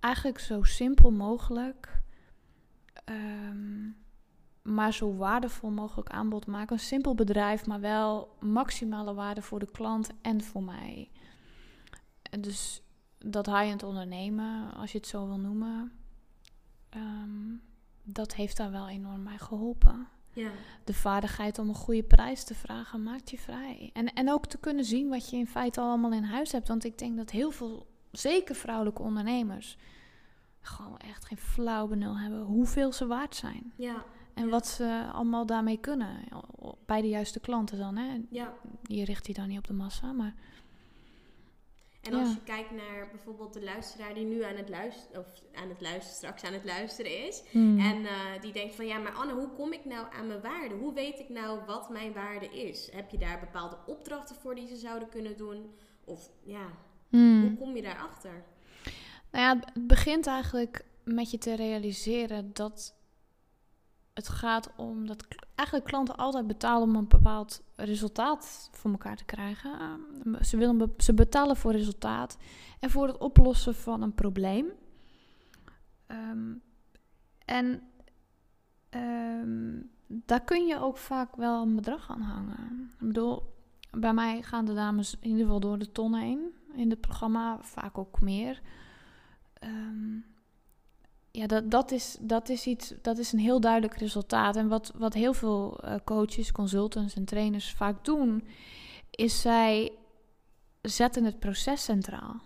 eigenlijk zo simpel mogelijk um, maar zo waardevol mogelijk aanbod maken. Een simpel bedrijf, maar wel maximale waarde voor de klant en voor mij. Dus dat high-end ondernemen, als je het zo wil noemen, ehm, dat heeft daar wel enorm bij geholpen. Ja. De vaardigheid om een goede prijs te vragen maakt je vrij. En, en ook te kunnen zien wat je in feite allemaal in huis hebt. Want ik denk dat heel veel, zeker vrouwelijke ondernemers, gewoon echt geen flauw benul hebben hoeveel ze waard zijn. Ja. En wat ze allemaal daarmee kunnen. Bij de juiste klanten dan. Hè. Ja. Je richt die dan niet op de massa, maar En als Ja. je kijkt naar bijvoorbeeld de luisteraar die nu aan het luisteren, of aan het luisteren, straks aan het luisteren is. Hmm. En eh, die denkt van ja, maar Anne, hoe kom ik nou aan mijn waarde? Hoe weet ik nou wat mijn waarde is? Heb je daar bepaalde opdrachten voor die ze zouden kunnen doen? Of ja, Hmm. hoe kom je daarachter? Nou ja, het begint eigenlijk met je te realiseren dat het gaat om dat eigenlijk klanten altijd betalen om een bepaald resultaat voor elkaar te krijgen. Ehm, Ze, willen ze betalen voor resultaat en voor het oplossen van een probleem. Ehm, en ehm, daar kun je ook vaak wel een bedrag aan hangen. Ik bedoel, bij mij gaan de dames in ieder geval door de ton heen in het programma, vaak ook meer. Ehm, ja, dat, dat, is, dat is iets, dat is een heel duidelijk resultaat. En wat, wat heel veel eh, coaches, consultants en trainers vaak doen, is zij zetten het proces centraal.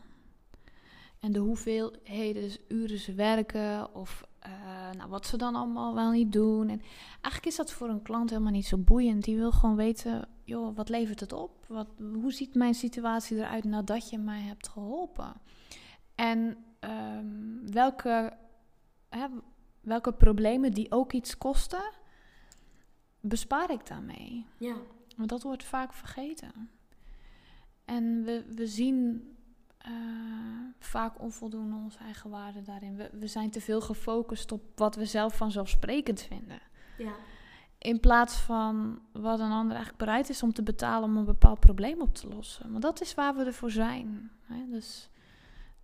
En de hoeveelheden uren ze werken of eh, nou, wat ze dan allemaal wel niet doen. En eigenlijk is dat voor een klant helemaal niet zo boeiend. Die wil gewoon weten, joh, wat levert het op? Wat, hoe ziet mijn situatie eruit nadat je mij hebt geholpen? En ehm, welke, hè, welke problemen die ook iets kosten, bespaar ik daarmee? Ja, Want dat wordt vaak vergeten. En we, we zien eh, vaak onvoldoende onze eigen waarde daarin. We, we zijn te veel gefocust op wat we zelf vanzelfsprekend vinden. ja, In plaats van wat een ander eigenlijk bereid is om te betalen om een bepaald probleem op te lossen. Want dat is waar we ervoor zijn. Hè? Dus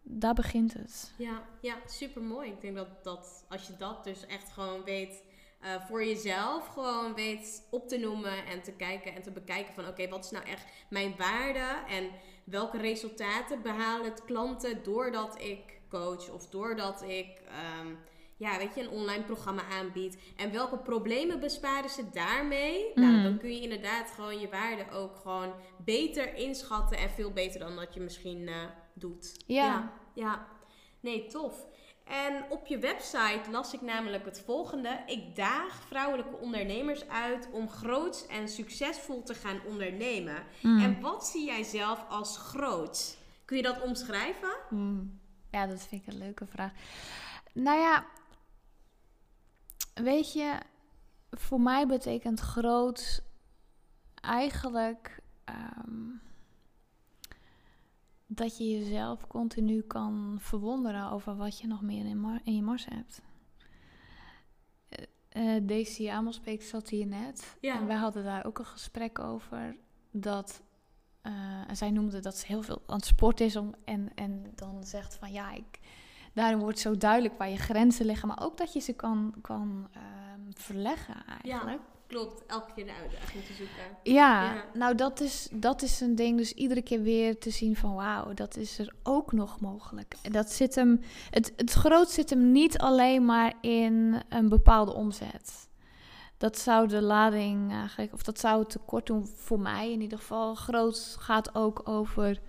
daar begint het. ja, ja, super mooi. Ik denk dat, dat als je dat dus echt gewoon weet eh, voor jezelf, gewoon weet op te noemen en te kijken en te bekijken van oké, wat is nou echt mijn waarde en welke resultaten behalen het klanten doordat ik coach of doordat ik ehm, ja, weet je, een online programma aanbied. En welke problemen besparen ze daarmee? Nou, Mm. dan kun je inderdaad gewoon je waarde ook gewoon beter inschatten en veel beter dan dat je misschien eh, doet. Ja. ja. ja. Nee, tof. En op je website las ik namelijk het volgende. Ik daag vrouwelijke ondernemers uit om groots en succesvol te gaan ondernemen. Mm. En wat zie jij zelf als groots? Kun je dat omschrijven? Hmm. Ja, dat vind ik een leuke vraag. Nou ja, weet je, voor mij betekent groot eigenlijk ehm, dat je jezelf continu kan verwonderen over wat je nog meer in, mar- in je mars hebt. Eh, eh, Daisy Amelsbeek zat hier net. Ja. En wij hadden daar ook een gesprek over. Dat, eh, en zij noemde dat ze heel veel aan het sport is. Om, en, en dan zegt van ja, ik, daarin wordt zo duidelijk waar je grenzen liggen. Maar ook dat je ze kan, kan ehm, verleggen eigenlijk. Klopt, elke keer de uitdaging te zoeken. Ja, Ja. nou dat is, dat is een ding. Dus iedere keer weer te zien van wauw, dat is er ook nog mogelijk. En dat zit hem, het, het groot zit hem niet alleen maar in een bepaalde omzet. Dat zou de lading eigenlijk, of dat zou het tekort doen voor mij in ieder geval. Groot gaat ook over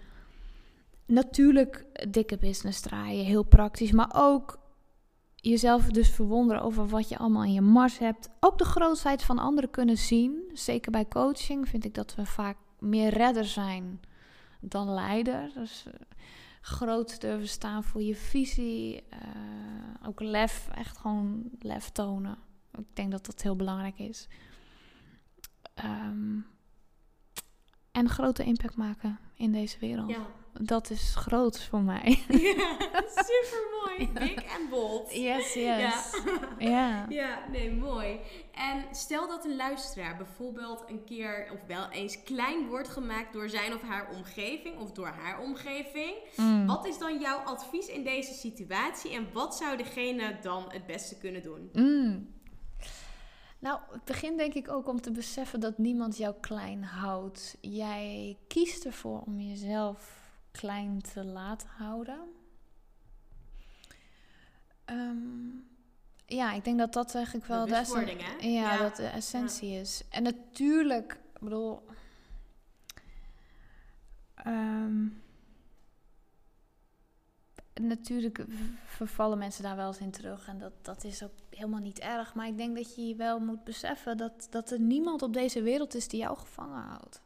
natuurlijk dikke business draaien, heel praktisch, maar ook jezelf dus verwonderen over wat je allemaal in je mars hebt. Ook de grootheid van anderen kunnen zien. Zeker bij coaching vind ik dat we vaak meer redder zijn dan leider. Dus eh, groot durven staan voor je visie. eh, ook lef, echt gewoon lef tonen. Ik denk dat dat heel belangrijk is. Ehm, en grote impact maken in deze wereld. Ja. Dat is groot voor mij. ja, super mooi. Big and bold. Yes, Ja. yes. Ja. Ja, nee, mooi. En stel dat een luisteraar bijvoorbeeld een keer of wel eens klein wordt gemaakt door zijn of haar omgeving of door haar omgeving. Mm. Wat is dan jouw advies in deze situatie en wat zou degene dan het beste kunnen doen? Mm. Nou, het begint denk ik ook om te beseffen dat niemand jou klein houdt. Jij kiest ervoor om jezelf klein te laten houden. Ehm, ja, ik denk dat dat eigenlijk wel de, essen- ja, Ja. dat de essentie is. En natuurlijk, ik bedoel. ehm, natuurlijk vervallen mensen daar wel eens in terug. En dat, dat is ook helemaal niet erg. Maar ik denk dat je wel moet beseffen dat, dat er niemand op deze wereld is die jou gevangen houdt.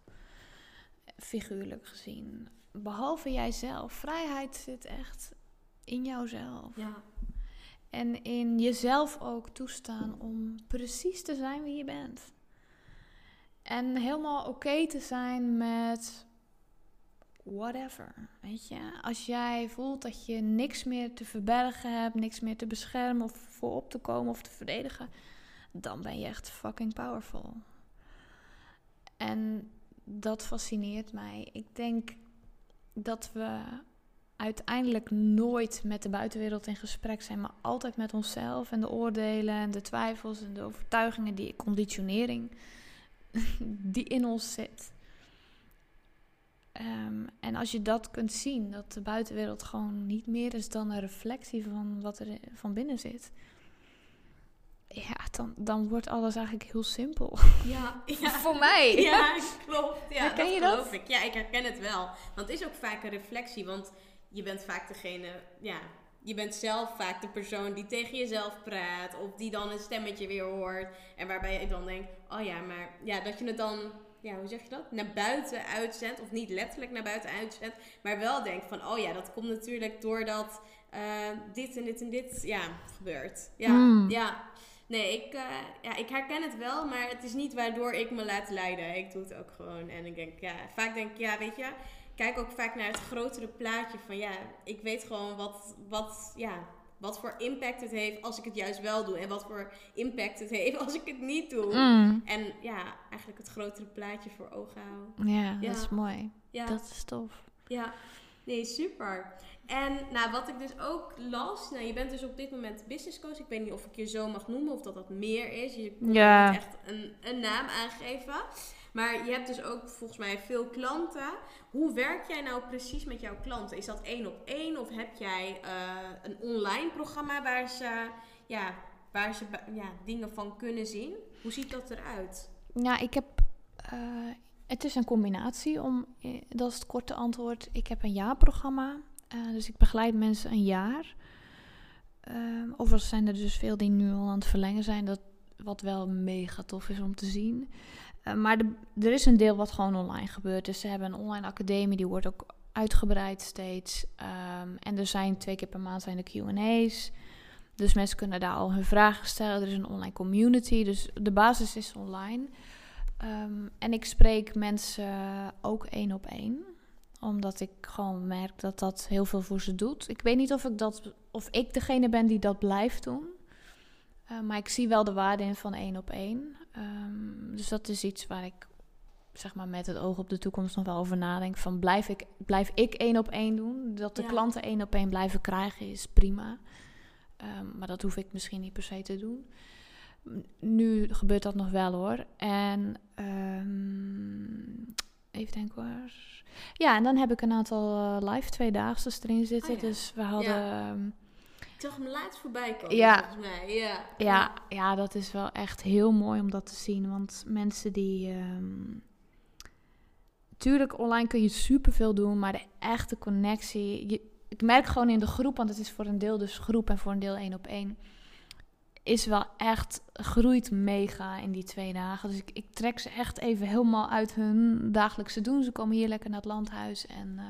Figuurlijk gezien. Behalve jijzelf. Vrijheid zit echt in jouzelf. Ja. En in jezelf ook toestaan om precies te zijn wie je bent. En helemaal oké te zijn met whatever. Weet je, als jij voelt dat je niks meer te verbergen hebt, niks meer te beschermen of voor op te komen of te verdedigen, dan ben je echt fucking powerful. En dat fascineert mij. Ik denk dat we uiteindelijk nooit met de buitenwereld in gesprek zijn, maar altijd met onszelf en de oordelen en de twijfels en de overtuigingen, die conditionering die in ons zit. Ehm, en als je dat kunt zien, dat de buitenwereld gewoon niet meer is dan een reflectie van wat er van binnen zit. Ja, dan, dan wordt alles eigenlijk heel simpel. Ja, ja. Voor mij. Ja, klopt. Ja, Herken dat je dat? geloof ik. Ja, ik herken het wel. Want het is ook vaak een reflectie. Want je bent vaak degene... Ja, je bent zelf vaak de persoon die tegen jezelf praat. Of die dan een stemmetje weer hoort. En waarbij je dan denkt... Oh ja, maar... Ja, dat je het dan... Ja, hoe zeg je dat? Naar buiten uitzendt. Of niet letterlijk naar buiten uitzendt. Maar wel denkt van... Oh ja, dat komt natuurlijk doordat... eh, dit en dit en dit... Ja, gebeurt. Ja, Mm. ja. Nee, ik, eh, ja, ik herken het wel, maar het is niet waardoor ik me laat leiden. Ik doe het ook gewoon. En ik denk, ja, vaak denk ik, ja, weet je, kijk ook vaak naar het grotere plaatje van, ja, ik weet gewoon wat, wat, ja, wat voor impact het heeft als ik het juist wel doe. En wat voor impact het heeft als ik het niet doe. Mm. En ja, eigenlijk het grotere plaatje voor ogen houden. Ja, Ja. dat is mooi. Ja. Dat is tof. Ja, nee, super. En nou, wat ik dus ook las, nou, je bent dus op dit moment business coach. Ik weet niet of ik je zo mag noemen of dat dat meer is. Je kon Ja. niet echt een, een naam aangeven. Maar je hebt dus ook volgens mij veel klanten. Hoe werk jij nou precies met jouw klanten? Is dat één op één of heb jij eh, een online programma waar ze, ja, waar ze ja, dingen van kunnen zien? Hoe ziet dat eruit? Ja, ik heb. eh, het is een combinatie om. eh, Dat is het korte antwoord. Ik heb een jaarprogramma. eh, dus ik begeleid mensen een jaar. Ehm overigens zijn er dus veel die nu al aan het verlengen zijn. Dat, wat wel mega tof is om te zien. Eh, maar er is een deel wat gewoon online gebeurt. Dus ze hebben een online academie. Die wordt ook uitgebreid steeds. Ehm, en er zijn twee keer per maand zijn de Q&A's. Dus mensen kunnen daar al hun vragen stellen. Er is een online community. Dus de basis is online. Ehm, en ik spreek mensen ook één op één. Omdat ik gewoon merk dat dat heel veel voor ze doet. Ik weet niet of ik, dat, of ik degene ben die dat blijft doen. Eh, maar ik zie wel de waarde in van één op één. Ehm, dus dat is iets waar ik zeg maar, met het oog op de toekomst nog wel over nadenk. Van blijf ik, blijf ik één op één doen? Dat de Ja. klanten één op één blijven krijgen is prima. Ehm, maar dat hoef ik misschien niet per se te doen. Nu gebeurt dat nog wel hoor. En ehm, even denken hoor. Ja, en dan heb ik een aantal eh, live tweedaagse erin zitten. Oh ja. Dus we hadden. ehm, Ik zag hem laatst voorbij komen, Ja. volgens mij. Ja. ja, ja, dat is wel echt heel mooi om dat te zien. Want mensen die. ehm tuurlijk, online kun je superveel doen, maar de echte connectie. Je, ik merk gewoon in de groep, want het is voor een deel dus groep en voor een deel één op één. Is wel echt, groeit mega in die twee dagen. Dus ik, ik trek ze echt even helemaal uit hun dagelijkse doen. Ze komen hier lekker naar het landhuis en eh,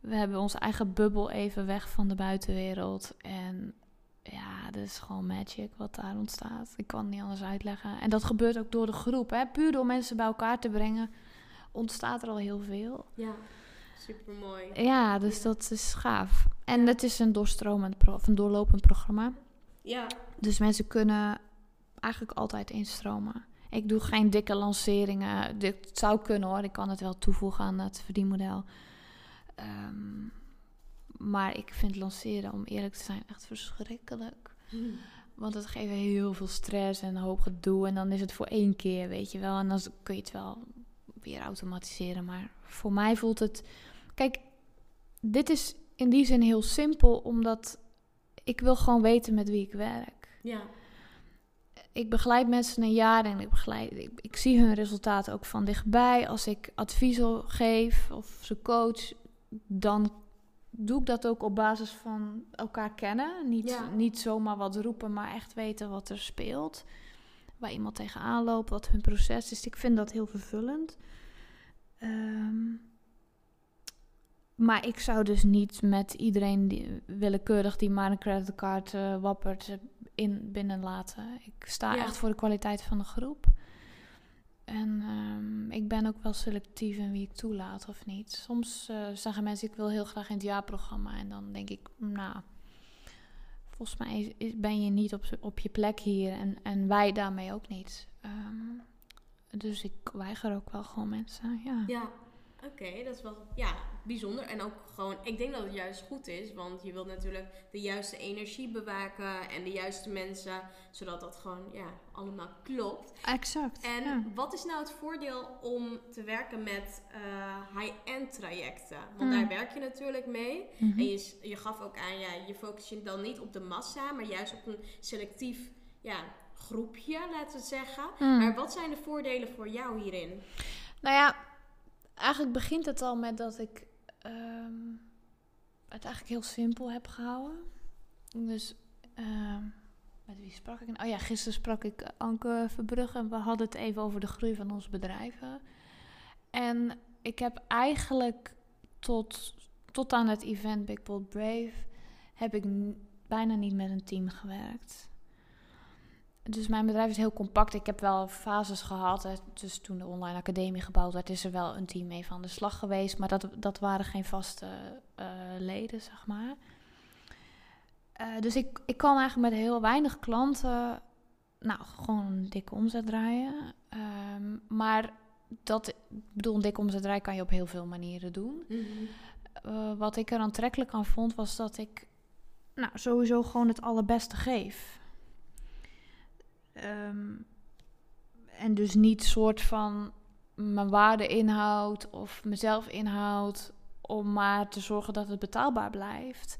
we hebben onze eigen bubbel even weg van de buitenwereld. En ja, dat is gewoon magic wat daar ontstaat. Ik kan het niet anders uitleggen. En dat gebeurt ook door de groep. Hè? Puur door mensen bij elkaar te brengen, ontstaat er al heel veel. Ja, super mooi. Ja, dus dat is gaaf. En het is een doorstromend, of een doorlopend programma. Ja, Dus mensen kunnen eigenlijk altijd instromen. Ik doe geen dikke lanceringen. Dit zou kunnen hoor. Ik kan het wel toevoegen aan het verdienmodel. Ehm, maar ik vind lanceren, om eerlijk te zijn, echt verschrikkelijk. Want het geeft heel veel stress en een hoop gedoe. En dan is het voor één keer, weet je wel. En dan kun je het wel weer automatiseren. Maar voor mij voelt het... Kijk, dit is in die zin heel simpel, omdat ik wil gewoon weten met wie ik werk. Ja. Ik begeleid mensen een jaar en ik, begeleid, ik, ik zie hun resultaten ook van dichtbij. Als ik adviezen geef of ze coach, dan doe ik dat ook op basis van elkaar kennen. Niet, Ja. niet zomaar wat roepen, maar echt weten wat er speelt. Waar iemand tegenaan loopt, wat hun proces is. Ik vind dat heel vervullend. Ehm, maar ik zou dus niet met iedereen die, willekeurig die maar een creditcard eh, wappert eh, in binnenlaten. Ik sta Ja. echt voor de kwaliteit van de groep. En ehm, ik ben ook wel selectief in wie ik toelaat of niet. Soms eh, zeggen mensen, ik wil heel graag in het jaarprogramma. En dan denk ik, nou, volgens mij is- is- ben je niet op, op je plek hier. En, en wij daarmee ook niet. Ehm, dus ik weiger ook wel gewoon mensen, ja. Ja, oké, dat is wel ja, bijzonder. En ook gewoon, ik denk dat het juist goed is, want je wilt natuurlijk de juiste energie bewaken en de juiste mensen, zodat dat gewoon ja, allemaal klopt. Exact. En ja. wat is nou het voordeel om te werken met eh, high-end trajecten? Want Hmm. daar werk je natuurlijk mee. Mhm. En je, je gaf ook aan, ja, je focus je dan niet op de massa, maar juist op een selectief ja, groepje, laten we het zeggen. Mm. Maar wat zijn de voordelen voor jou hierin? Nou ja, eigenlijk begint het al met dat ik ehm, het eigenlijk heel simpel heb gehouden. Dus ehm, met wie sprak ik? Oh ja, gisteren sprak ik Anke Verbrugge en we hadden het even over de groei van onze bedrijven. En ik heb eigenlijk tot, tot aan het event Big Bold Brave heb ik bijna niet met een team gewerkt. Dus mijn bedrijf is heel compact. Ik heb wel fases gehad. Hè. Dus toen de online academie gebouwd werd, is er wel een team mee van de slag geweest. Maar dat, dat waren geen vaste eh, leden, zeg maar. Eh, dus ik, ik kan eigenlijk met heel weinig klanten, nou, gewoon een dikke omzet draaien. Ehm, maar dat, ik bedoel, een dikke omzet draaien kan je op heel veel manieren doen. Eh, wat ik er aantrekkelijk aan vond, was dat ik nou, sowieso gewoon het allerbeste geef. Ehm, en dus niet soort van mijn waarde inhoud of mezelf inhoud om maar te zorgen dat het betaalbaar blijft.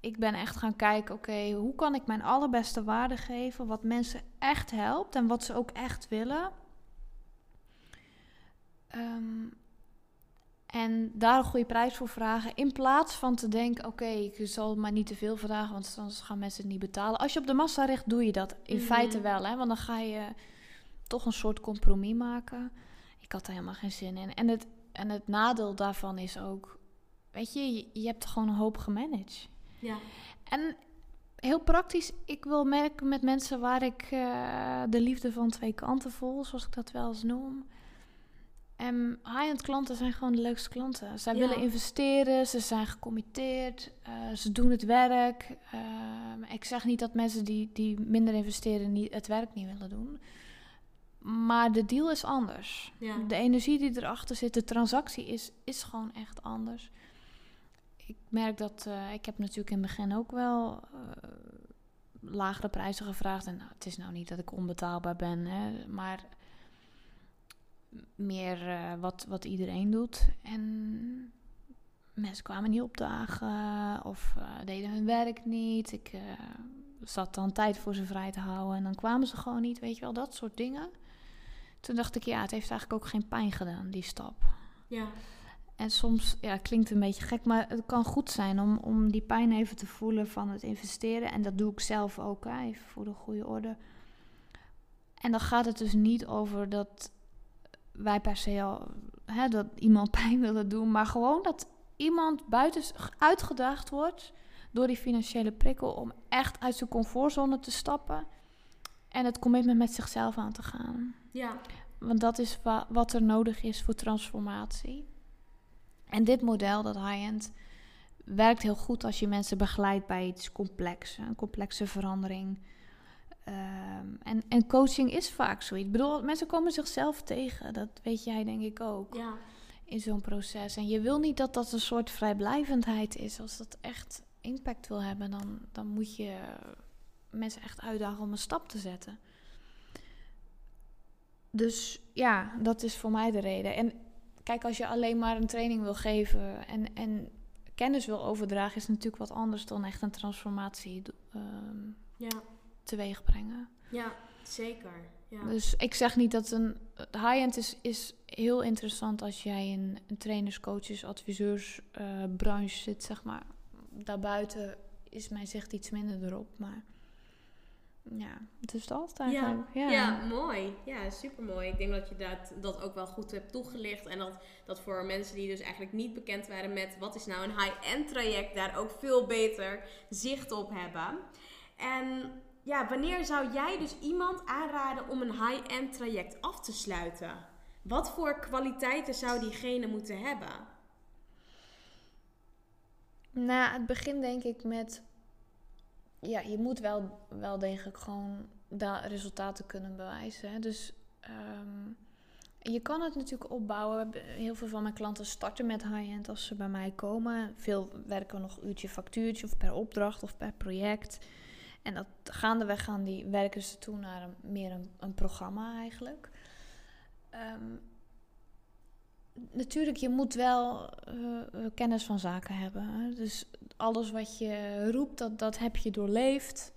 Ik ben echt gaan kijken, oké, hoe kan ik mijn allerbeste waarde geven, wat mensen echt helpt en wat ze ook echt willen. Ehm, en daar een goede prijs voor vragen. In plaats van te denken: oké, ik zal maar niet te veel vragen, want anders gaan mensen het niet betalen. Als je op de massa richt, doe je dat in Mhm. feite wel, hè? Want dan ga je toch een soort compromis maken. Ik had er helemaal geen zin in. En het, en het nadeel daarvan is ook: weet je, je, je hebt gewoon een hoop gemanaged. Ja. En heel praktisch, ik wil merken met mensen waar ik eh, de liefde van twee kanten voel, zoals ik dat wel eens noem. En high-end klanten zijn gewoon de leukste klanten. Zij Ja. willen investeren, ze zijn gecommitteerd, eh, ze doen het werk. Ehm, ik zeg niet dat mensen die, die minder investeren niet, het werk niet willen doen. Maar de deal is anders. Ja. De energie die erachter zit, de transactie is, is gewoon echt anders. Ik merk dat, eh, ik heb natuurlijk in het begin ook wel eh, lagere prijzen gevraagd. En nou, het is nou niet dat ik onbetaalbaar ben, hè, maar meer eh, wat, wat iedereen doet. En mensen kwamen niet opdagen of eh, deden hun werk niet. Ik eh, zat dan tijd voor ze vrij te houden en dan kwamen ze gewoon niet, weet je wel, dat soort dingen. Toen dacht ik, ja, het heeft eigenlijk ook geen pijn gedaan, die stap. Ja. En soms, ja, klinkt een beetje gek, maar het kan goed zijn om, om die pijn even te voelen van het investeren. En dat doe ik zelf ook, hè, even voor de goede orde. En dan gaat het dus niet over dat wij per se al, hè, dat iemand pijn willen doen, maar gewoon dat iemand buiten uitgedaagd wordt door die financiële prikkel om echt uit zijn comfortzone te stappen en het commitment met zichzelf aan te gaan. Ja. Want dat is wa- wat er nodig is voor transformatie. En dit model, dat high-end, werkt heel goed als je mensen begeleidt bij iets complex, een complexe verandering. Ehm, en, en coaching is vaak zoiets. Ik bedoel, mensen komen zichzelf tegen. Dat weet jij denk ik ook Ja. in zo'n proces. En je wil niet dat dat een soort vrijblijvendheid is. Als dat echt impact wil hebben, dan, dan moet je mensen echt uitdagen om een stap te zetten. Dus ja, dat is voor mij de reden. En kijk, als je alleen maar een training wil geven en, en kennis wil overdragen, is natuurlijk wat anders dan echt een transformatie ehm, Ja, teweeg brengen. ja zeker. Ja. Dus ik zeg niet dat een high-end is, is heel interessant als jij in een trainers, coaches, adviseurs eh, branche zit, zeg maar. Daarbuiten is mijn zicht iets minder erop, maar ja, het is dat eigenlijk. Ja, Ja, mooi. Ja, super mooi. Ik denk dat je dat, dat ook wel goed hebt toegelicht. En dat, dat voor mensen die dus eigenlijk niet bekend waren met wat is nou een high-end traject, daar ook veel beter zicht op hebben. En ja, wanneer zou jij dus iemand aanraden om een high-end traject af te sluiten? Wat voor kwaliteiten zou diegene moeten hebben? Na het begin denk ik met... Ja, je moet wel, wel degelijk gewoon daar resultaten kunnen bewijzen. Dus ehm, je kan het natuurlijk opbouwen. Heel veel van mijn klanten starten met high-end als ze bij mij komen. Veel werken nog uurtje factuurtje of per opdracht of per project. En dat gaandeweg gaan die werken ze toe naar een, meer een, een programma eigenlijk. Ehm, natuurlijk, je moet wel uh, kennis van zaken hebben. Dus alles wat je roept, dat, dat heb je doorleefd.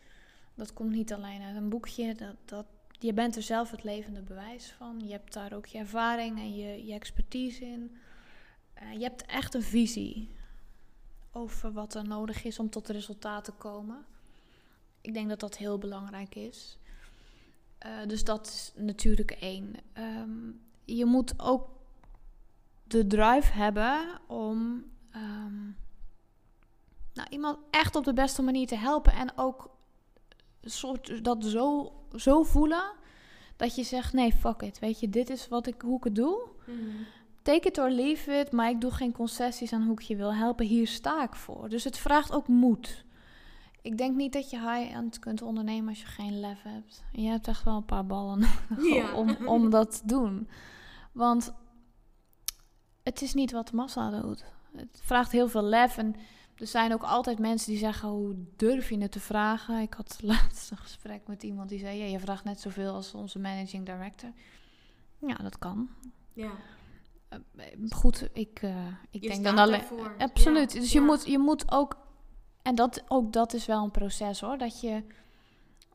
Dat komt niet alleen uit een boekje. Dat, dat, je bent er zelf het levende bewijs van. Je hebt daar ook je ervaring en je, je expertise in. Uh, je hebt echt een visie over wat er nodig is om tot resultaat te komen. Ik denk dat dat heel belangrijk is. Uh, dus dat is natuurlijk één. Um, je moet ook de drive hebben om um, nou, iemand echt op de beste manier te helpen. En ook soort dat zo, zo voelen dat je zegt: nee, fuck it. Weet je, dit is wat ik, hoe ik het doe. Mm. Take it or leave it, maar ik doe geen concessies aan hoe ik je wil helpen. Hier sta ik voor. Dus het vraagt ook moed. Ik denk niet dat je high-end kunt ondernemen als je geen lef hebt. Je hebt echt wel een paar ballen ja. om, om dat te doen. Want het is niet wat de massa doet. Het vraagt heel veel lef. En er zijn ook altijd mensen die zeggen: Hoe durf je het te vragen? Ik had laatst een gesprek met iemand die zei: Ja, je vraagt net zoveel als onze managing director. Ja, dat kan. Ja. Uh, goed, ik, uh, ik denk dan alleen. Absoluut. Ja. Dus ja. je, moet, je moet ook. En dat, ook dat is wel een proces hoor. Dat je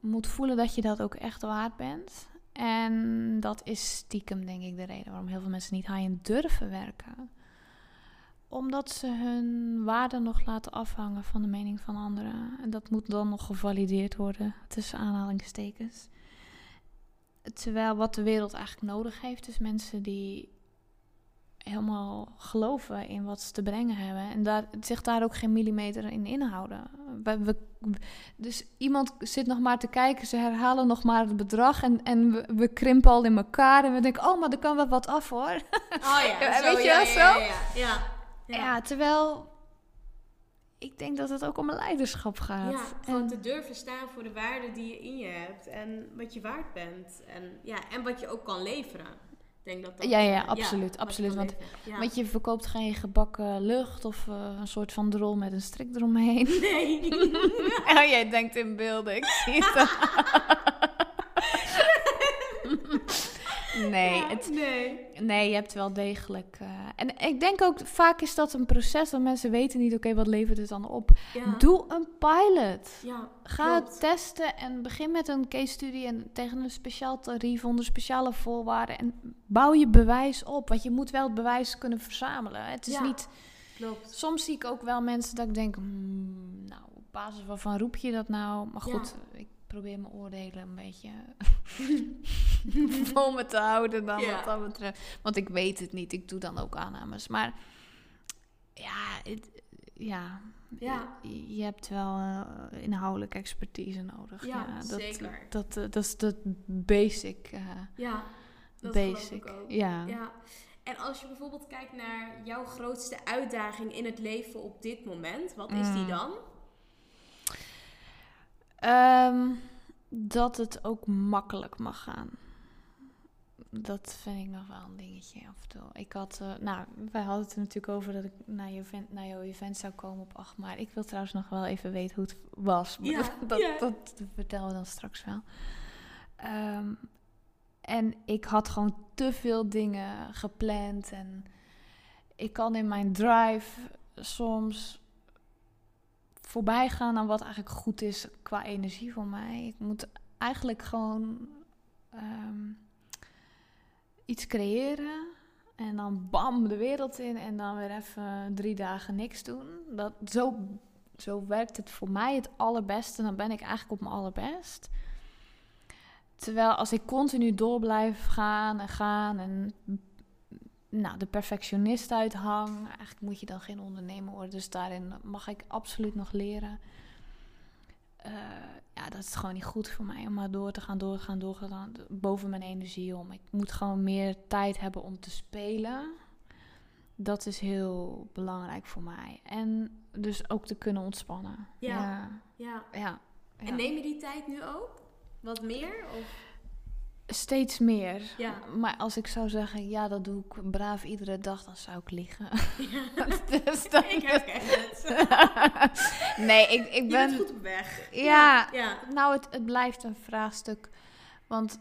moet voelen dat je dat ook echt waard bent. En dat is stiekem, denk ik, de reden waarom heel veel mensen niet high-end durven werken. Omdat ze hun waarde nog laten afhangen van de mening van anderen. En dat moet dan nog gevalideerd worden, tussen aanhalingstekens. Terwijl wat de wereld eigenlijk nodig heeft, is mensen die helemaal geloven in wat ze te brengen hebben. En daar, zich daar ook geen millimeter in inhouden. We, we, dus iemand zit nog maar te kijken, ze herhalen nog maar het bedrag en, en we, we krimpen al in elkaar. En we denken, oh, maar er kan wel wat af hoor. Oh ja, weet zo, je ja, wel zo? Ja, ja, ja. Ja. ja, terwijl ik denk dat het ook om een leiderschap gaat. Ja, gewoon en, te durven staan voor de waarde die je in je hebt en wat je waard bent. En, ja, en wat je ook kan leveren. Denk dat dat, ja, ja, absoluut. Ja, absoluut want, ja. want je verkoopt geen gebakken lucht of uh, een soort van drol met een strik eromheen. Nee. ja, jij denkt in beelden, ik zie het. nee, Ja, het, nee. nee, je hebt wel degelijk. uh, en ik denk ook, vaak is dat een proces dat mensen weten niet, oké, wat levert het dan op? Ja. Doe een pilot. Ja, Ga klopt. het testen en begin met een case study en tegen een speciaal tarief onder speciale voorwaarden. En bouw je bewijs op, want je moet wel het bewijs kunnen verzamelen. Het is niet. Klopt. Soms zie ik ook wel mensen dat ik denk, hmm, nou, op basis waarvan roep je dat nou? Maar goed, ik probeer mijn oordelen een beetje vol me te houden dan wat dat betreft. Want ik weet het niet, ik doe dan ook aannames. Maar ja, het, ja, Ja. je, je hebt wel eh, inhoudelijke expertise nodig. Ja, dat, zeker. Dat, eh, dat is de basic. eh, Ja, dat basic. ook. Ja. Ja. En als je bijvoorbeeld kijkt naar jouw grootste uitdaging in het leven op dit moment, wat is die Mm. dan? Ehm, dat het ook makkelijk mag gaan. Dat vind ik nog wel een dingetje af en toe. Ik had, eh, nou, wij hadden het er natuurlijk over dat ik naar, je event, naar jouw event zou komen op 8 maart. Ik wil trouwens nog wel even weten hoe het was. Maar Ja, dat, ja. dat vertellen we dan straks wel. Ehm, en ik had gewoon te veel dingen gepland. En ik kan in mijn drive soms voorbij gaan aan wat eigenlijk goed is qua energie voor mij. Ik moet eigenlijk gewoon ehm, iets creëren en dan bam de wereld in en dan weer even drie dagen niks doen. Dat, zo, zo werkt het voor mij het allerbeste. Dan ben ik eigenlijk op mijn allerbest. Terwijl als ik continu door blijf gaan en gaan en nou, de perfectionist uithang, eigenlijk moet je dan geen ondernemer worden. Dus daarin mag ik absoluut nog leren. Uh, ja, dat is gewoon niet goed voor mij om maar door te gaan, door te gaan, door te gaan, boven mijn energie om. Ik moet gewoon meer tijd hebben om te spelen. Dat is heel belangrijk voor mij. En dus ook te kunnen ontspannen. Ja. Ja. ja. ja. En neem je die tijd nu ook? Wat meer? Of? Steeds meer. Ja. Maar als ik zou zeggen, ja, dat doe ik braaf iedere dag, dan zou ik liggen. Ja. dus ik herken het. nee, ik, ik ben... Je bent goed op weg. Ja, ja. nou, het, het blijft een vraagstuk. Want,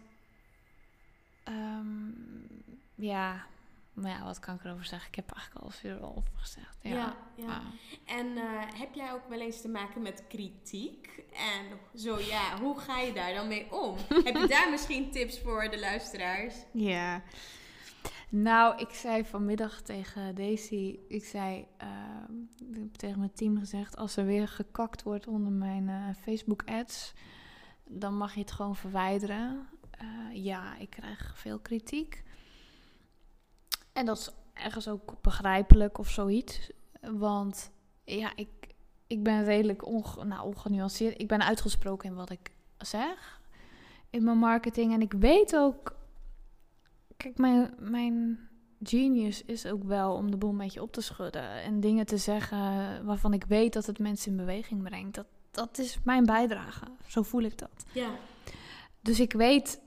um, ja, maar ja, wat kan ik erover zeggen? Ik heb eigenlijk al veel over gezegd. Ja, ja. En eh, heb jij ook wel eens te maken met kritiek? En zo ja, hoe ga je daar dan mee om? heb je daar misschien tips voor de luisteraars? Ja. Nou, ik zei vanmiddag tegen Daisy, ik zei uh, ik heb tegen mijn team gezegd, als er weer gekakt wordt onder mijn uh, Facebook ads, dan mag je het gewoon verwijderen. Uh, ja, ik krijg veel kritiek. En dat is ergens ook begrijpelijk of zoiets. Want ja, ik, ik ben redelijk onge, nou, ongenuanceerd. Ik ben uitgesproken in wat ik zeg in mijn marketing. En ik weet ook. Kijk, mijn, mijn genius is ook wel om de boel een beetje op te schudden. En dingen te zeggen waarvan ik weet dat het mensen in beweging brengt. Dat, dat is mijn bijdrage. Zo voel ik dat. Ja. Dus ik weet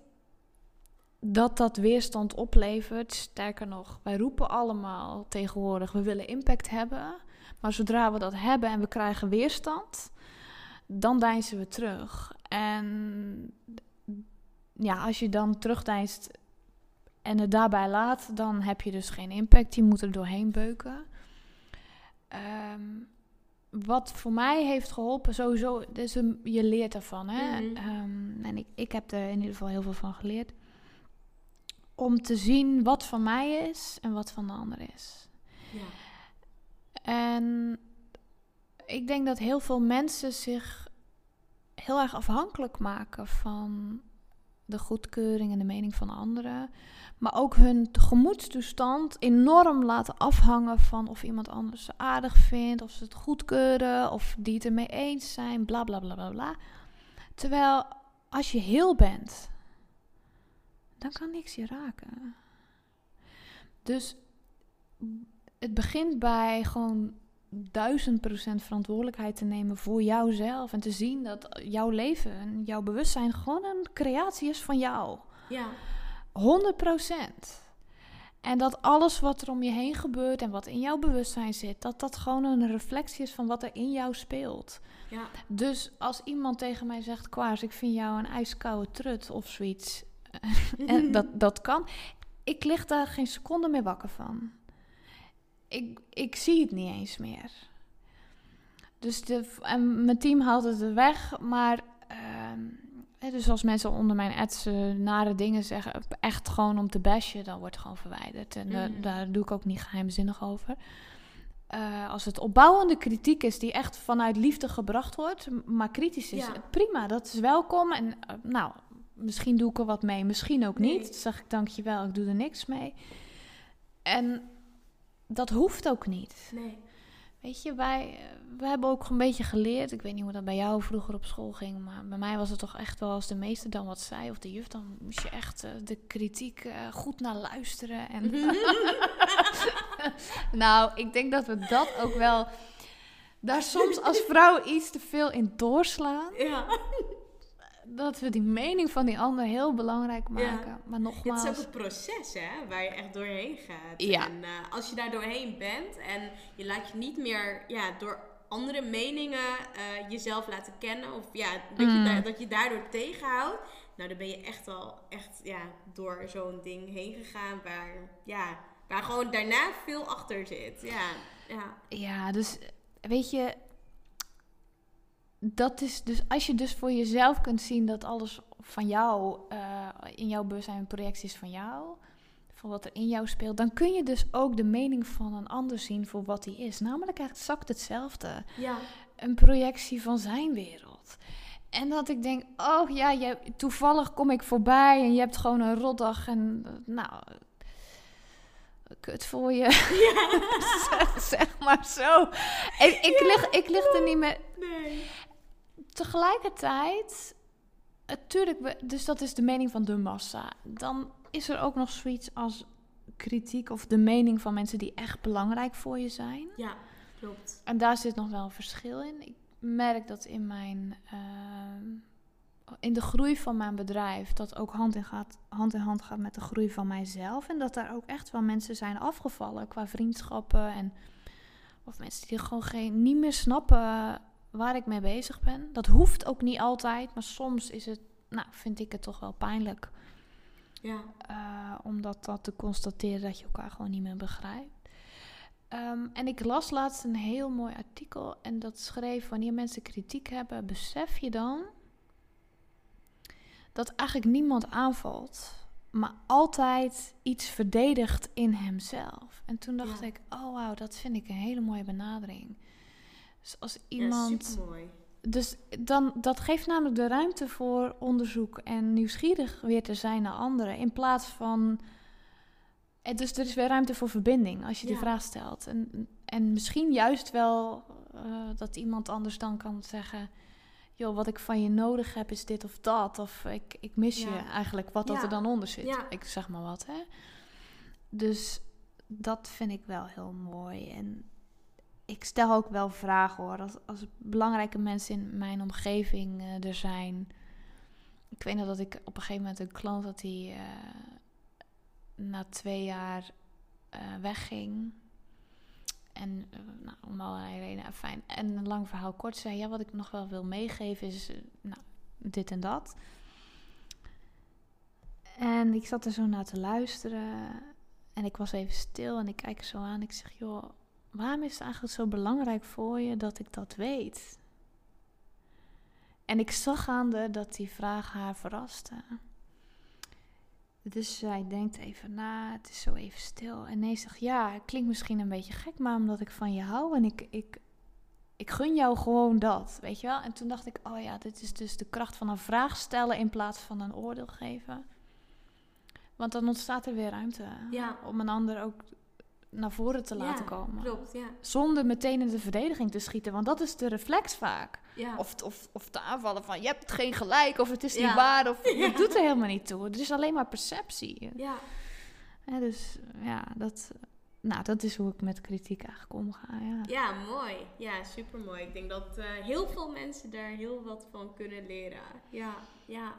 dat dat weerstand oplevert. Sterker nog, wij roepen allemaal tegenwoordig: we willen impact hebben. Maar zodra we dat hebben en we krijgen weerstand, dan deinzen we terug. En ja, als je dan terugdeinst en het daarbij laat, dan heb je dus geen impact. Je moet er doorheen beuken. Ehm, wat voor mij heeft geholpen, sowieso, dus je leert ervan. Hè? Mhm. Ehm, en ik, ik heb er in ieder geval heel veel van geleerd om te zien wat van mij is en wat van de ander is. Ja. En ik denk dat heel veel mensen zich heel erg afhankelijk maken van de goedkeuring en de mening van anderen. Maar ook hun gemoedstoestand enorm laten afhangen van of iemand anders ze aardig vindt, of ze het goedkeuren, of die het ermee eens zijn, bla bla bla bla bla. Terwijl als je heel bent, dan kan niks je raken. Dus het begint bij gewoon duizend procent verantwoordelijkheid te nemen voor jouzelf. En te zien dat jouw leven en jouw bewustzijn gewoon een creatie is van jou. Ja. 100 procent. En dat alles wat er om je heen gebeurt en wat in jouw bewustzijn zit, dat dat gewoon een reflectie is van wat er in jou speelt. Ja. Dus als iemand tegen mij zegt, Kwaars, ik vind jou een ijskoude trut of zoiets, en dat, dat kan. Ik lig daar geen seconde meer wakker van. Ik, ik zie het niet eens meer. Dus de, en mijn team haalt het er weg, maar... Uh, dus als mensen onder mijn ads nare dingen zeggen, echt gewoon om te bashen, dan wordt het gewoon verwijderd. En mm. daar doe ik ook niet geheimzinnig over. Uh, als het opbouwende kritiek is die echt vanuit liefde gebracht wordt, maar kritisch is, prima, dat is welkom. En uh, nou, misschien doe ik er wat mee, misschien ook niet. Dan zeg ik dankjewel, ik doe er niks mee. En dat hoeft ook niet. Nee. Weet je, wij we hebben ook een beetje geleerd. Ik weet niet hoe dat bij jou vroeger op school ging, maar bij mij was het toch echt wel als de meester dan wat zei of de juf, dan moest je echt uh, de kritiek uh, goed naar luisteren. En nou, ik denk dat we dat ook wel daar soms als vrouw iets te veel in doorslaan. Ja dat we die mening van die ander heel belangrijk maken. Maar nogmaals... Het is ook een proces, hè, waar je echt doorheen gaat. Ja. En uh, als je daar doorheen bent en je laat je niet meer ja, door andere meningen uh, jezelf laten kennen... of ja, dat, je, mm. dat je daardoor tegenhoudt... nou, dan ben je echt al echt, ja, door zo'n ding heen gegaan... waar, ja, waar gewoon daarna veel achter zit, ja. Ja. Ja, dus weet je, dat is dus als je dus voor jezelf kunt zien dat alles van jou uh, in jouw bewustzijn projecties van jou, van wat er in jou speelt, dan kun je dus ook de mening van een ander zien voor wat die is. Namelijk exact hetzelfde. Ja. Een projectie van zijn wereld. En dat ik denk, oh ja, je, toevallig kom ik voorbij en je hebt gewoon een rotdag en nou, kut voor je. Ja. zeg, zeg, maar zo. Ik, ik, lig, ik lig er niet meer. Nee. Tegelijkertijd, natuurlijk, dus dat is de mening van de massa. Dan is er ook nog zoiets als kritiek of de mening van mensen die echt belangrijk voor je zijn. Ja, klopt. En daar zit nog wel een verschil in. Ik merk dat in mijn. Uh, in de groei van mijn bedrijf, dat ook hand in, gaat, hand in hand gaat met de groei van mijzelf. En dat daar ook echt wel mensen zijn afgevallen qua vriendschappen. En, of mensen die gewoon geen, niet meer snappen waar ik mee bezig ben. Dat hoeft ook niet altijd, maar soms is het, nou, vind ik het toch wel pijnlijk. Ja. Uh, om dat, dat te constateren dat je elkaar gewoon niet meer begrijpt. Ehm, en ik las laatst een heel mooi artikel en dat schreef: wanneer mensen kritiek hebben, besef je dan dat eigenlijk niemand aanvalt, maar altijd iets verdedigt in hemzelf. En toen dacht ik: oh wauw, dat vind ik een hele mooie benadering. Dus als iemand. Ja, mooi. Dus dan, dat geeft namelijk de ruimte voor onderzoek en nieuwsgierig weer te zijn naar anderen. In plaats van. Eh, dus er is weer ruimte voor verbinding als je die vraag stelt. En, en misschien juist wel uh, dat iemand anders dan kan zeggen joh, wat ik van je nodig heb is dit of dat. Of ik, ik mis je eigenlijk, wat dat er dan onder zit. Ik zeg maar wat, hè. Dus dat vind ik wel heel mooi. En ik stel ook wel vragen hoor. Als, als belangrijke mensen in mijn omgeving uh, er zijn. Ik weet nog dat ik op een gegeven moment een klant had die uh, na twee jaar uh, wegging. En nou, om allerlei redenen, fijn. En een lang verhaal kort zei, ja, wat ik nog wel wil meegeven is, nou, dit en dat. En ik zat er zo naar te luisteren. En ik was even stil en ik kijk zo aan. Ik zeg, joh, waarom is het eigenlijk zo belangrijk voor je dat ik dat weet? En ik zag aan de dat die vraag haar verraste. Dus zij denkt even na, het is zo even stil. En nee zegt, ja, het klinkt misschien een beetje gek, maar omdat ik van je hou en ik, ik, ik gun jou gewoon dat, weet je wel. En toen dacht ik, oh ja, dit is dus de kracht van een vraag stellen in plaats van een oordeel geven. Want dan ontstaat er weer ruimte ja. om een ander ook naar voren te laten komen. Klopt, ja. Zonder meteen in de verdediging te schieten, want dat is de reflex vaak. Ja. Of, of, of te aanvallen van je hebt geen gelijk, of het is niet waar, of het doet er helemaal niet toe. Het is alleen maar perceptie. Ja. dus ja, dat, nou, dat is hoe ik met kritiek eigenlijk omga. Ja, ja mooi. Ja, super mooi. Ik denk dat uh, heel veel mensen daar heel wat van kunnen leren. Ja, ja.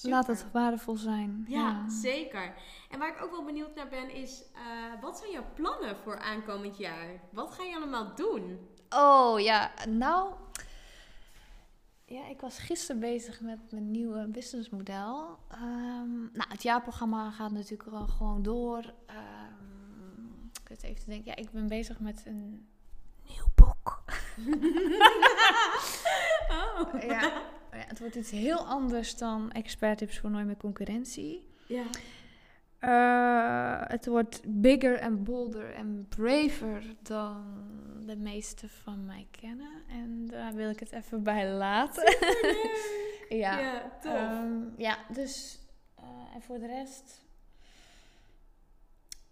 Laat het waardevol zijn. Ja, zeker. En waar ik ook wel benieuwd naar ben is, uh, wat zijn jouw plannen voor aankomend jaar? Wat ga je allemaal doen? Oh ja, nou, ja, ik was gisteren bezig met mijn nieuwe businessmodel. Um, nou, het jaarprogramma gaat natuurlijk wel gewoon door. Um, ik zit even te denken, ja, ik ben bezig met een nieuw boek. oh. ja. Ja, het wordt iets heel anders dan expert tips voor nooit meer concurrentie. Ja. Uh, het wordt bigger en bolder en braver dan de meeste van mij kennen. En daar wil ik het even bij laten. ja, ja, tof. Um, ja, dus uh, en voor de rest.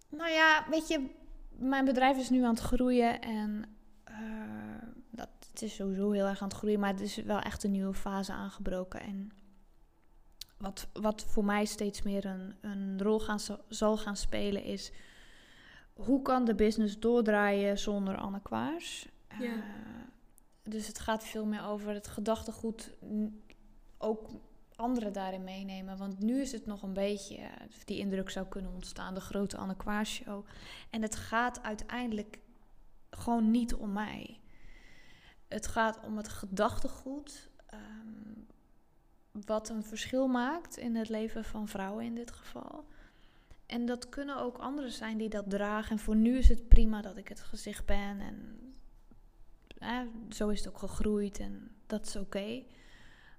Nou ja, weet je, mijn bedrijf is nu aan het groeien en uh, dat, het is sowieso heel erg aan het groeien, maar het is wel echt een nieuwe fase aangebroken. En wat, wat voor mij steeds meer een, een rol gaan, zal gaan spelen is... hoe kan de business doordraaien zonder Anne Kwaars? Ja. Uh, dus het gaat veel meer over het gedachtegoed... ook anderen daarin meenemen. Want nu is het nog een beetje... die indruk zou kunnen ontstaan, de grote Anne Kwaars show. En het gaat uiteindelijk gewoon niet om mij. Het gaat om het gedachtegoed... Um, wat een verschil maakt in het leven van vrouwen in dit geval. en dat kunnen ook anderen zijn die dat dragen. En voor nu is het prima dat ik het gezicht ben. En zo is het ook gegroeid en dat is oké.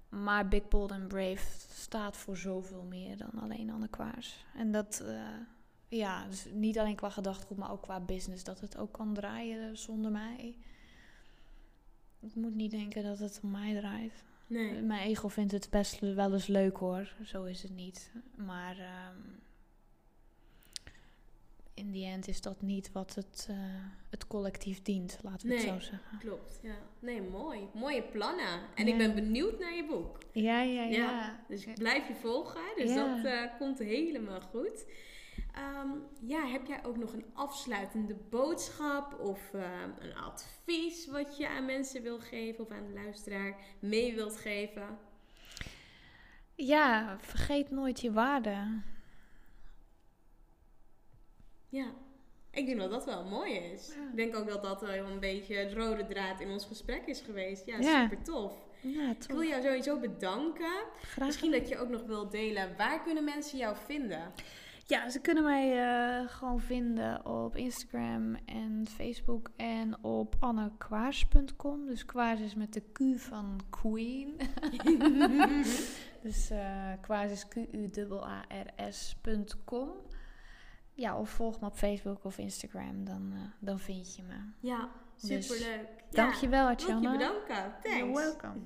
Maar Big Bold and Brave staat voor zoveel meer dan alleen Anne Kwaars. En dat, uh, ja, dus niet alleen qua gedachtegoed, maar ook qua business. Dat het ook kan draaien zonder mij. Ik moet niet denken dat het om mij draait. Nee. Mijn ego vindt het best wel eens leuk hoor. Zo is het niet. Maar um, in die end is dat niet wat het, uh, het collectief dient, laten we het zo zeggen. Klopt, ja. Nee, mooi. Mooie plannen. En ik ben benieuwd naar je boek. Ja, ja, ja. ja. dus ik blijf je volgen. Dus dat uh, komt helemaal goed. Um, ja, heb jij ook nog een afsluitende boodschap of uh, een advies wat je aan mensen wil geven of aan de luisteraar mee wilt geven? Ja, vergeet nooit je waarde. Ja, ik denk dat dat wel mooi is. Ik denk ook dat dat wel een beetje het rode draad in ons gesprek is geweest. Ja, super tof. Ja, ik wil jou sowieso bedanken. Graag. Misschien dat je ook nog wilt delen. Waar kunnen mensen jou vinden? Ja, ze kunnen mij uh, gewoon vinden op Instagram en Facebook en op annekwaars.com. Dus kwaars is met de Q van Queen. dus uh, kwaars is Q-U-A-R-S.com ja, of volg me op Facebook of Instagram, dan, uh, dan vind je me. Ja, superleuk. Dus, ja. Dankjewel, Atjana. Dank je bedanken. Thanks. You're welcome.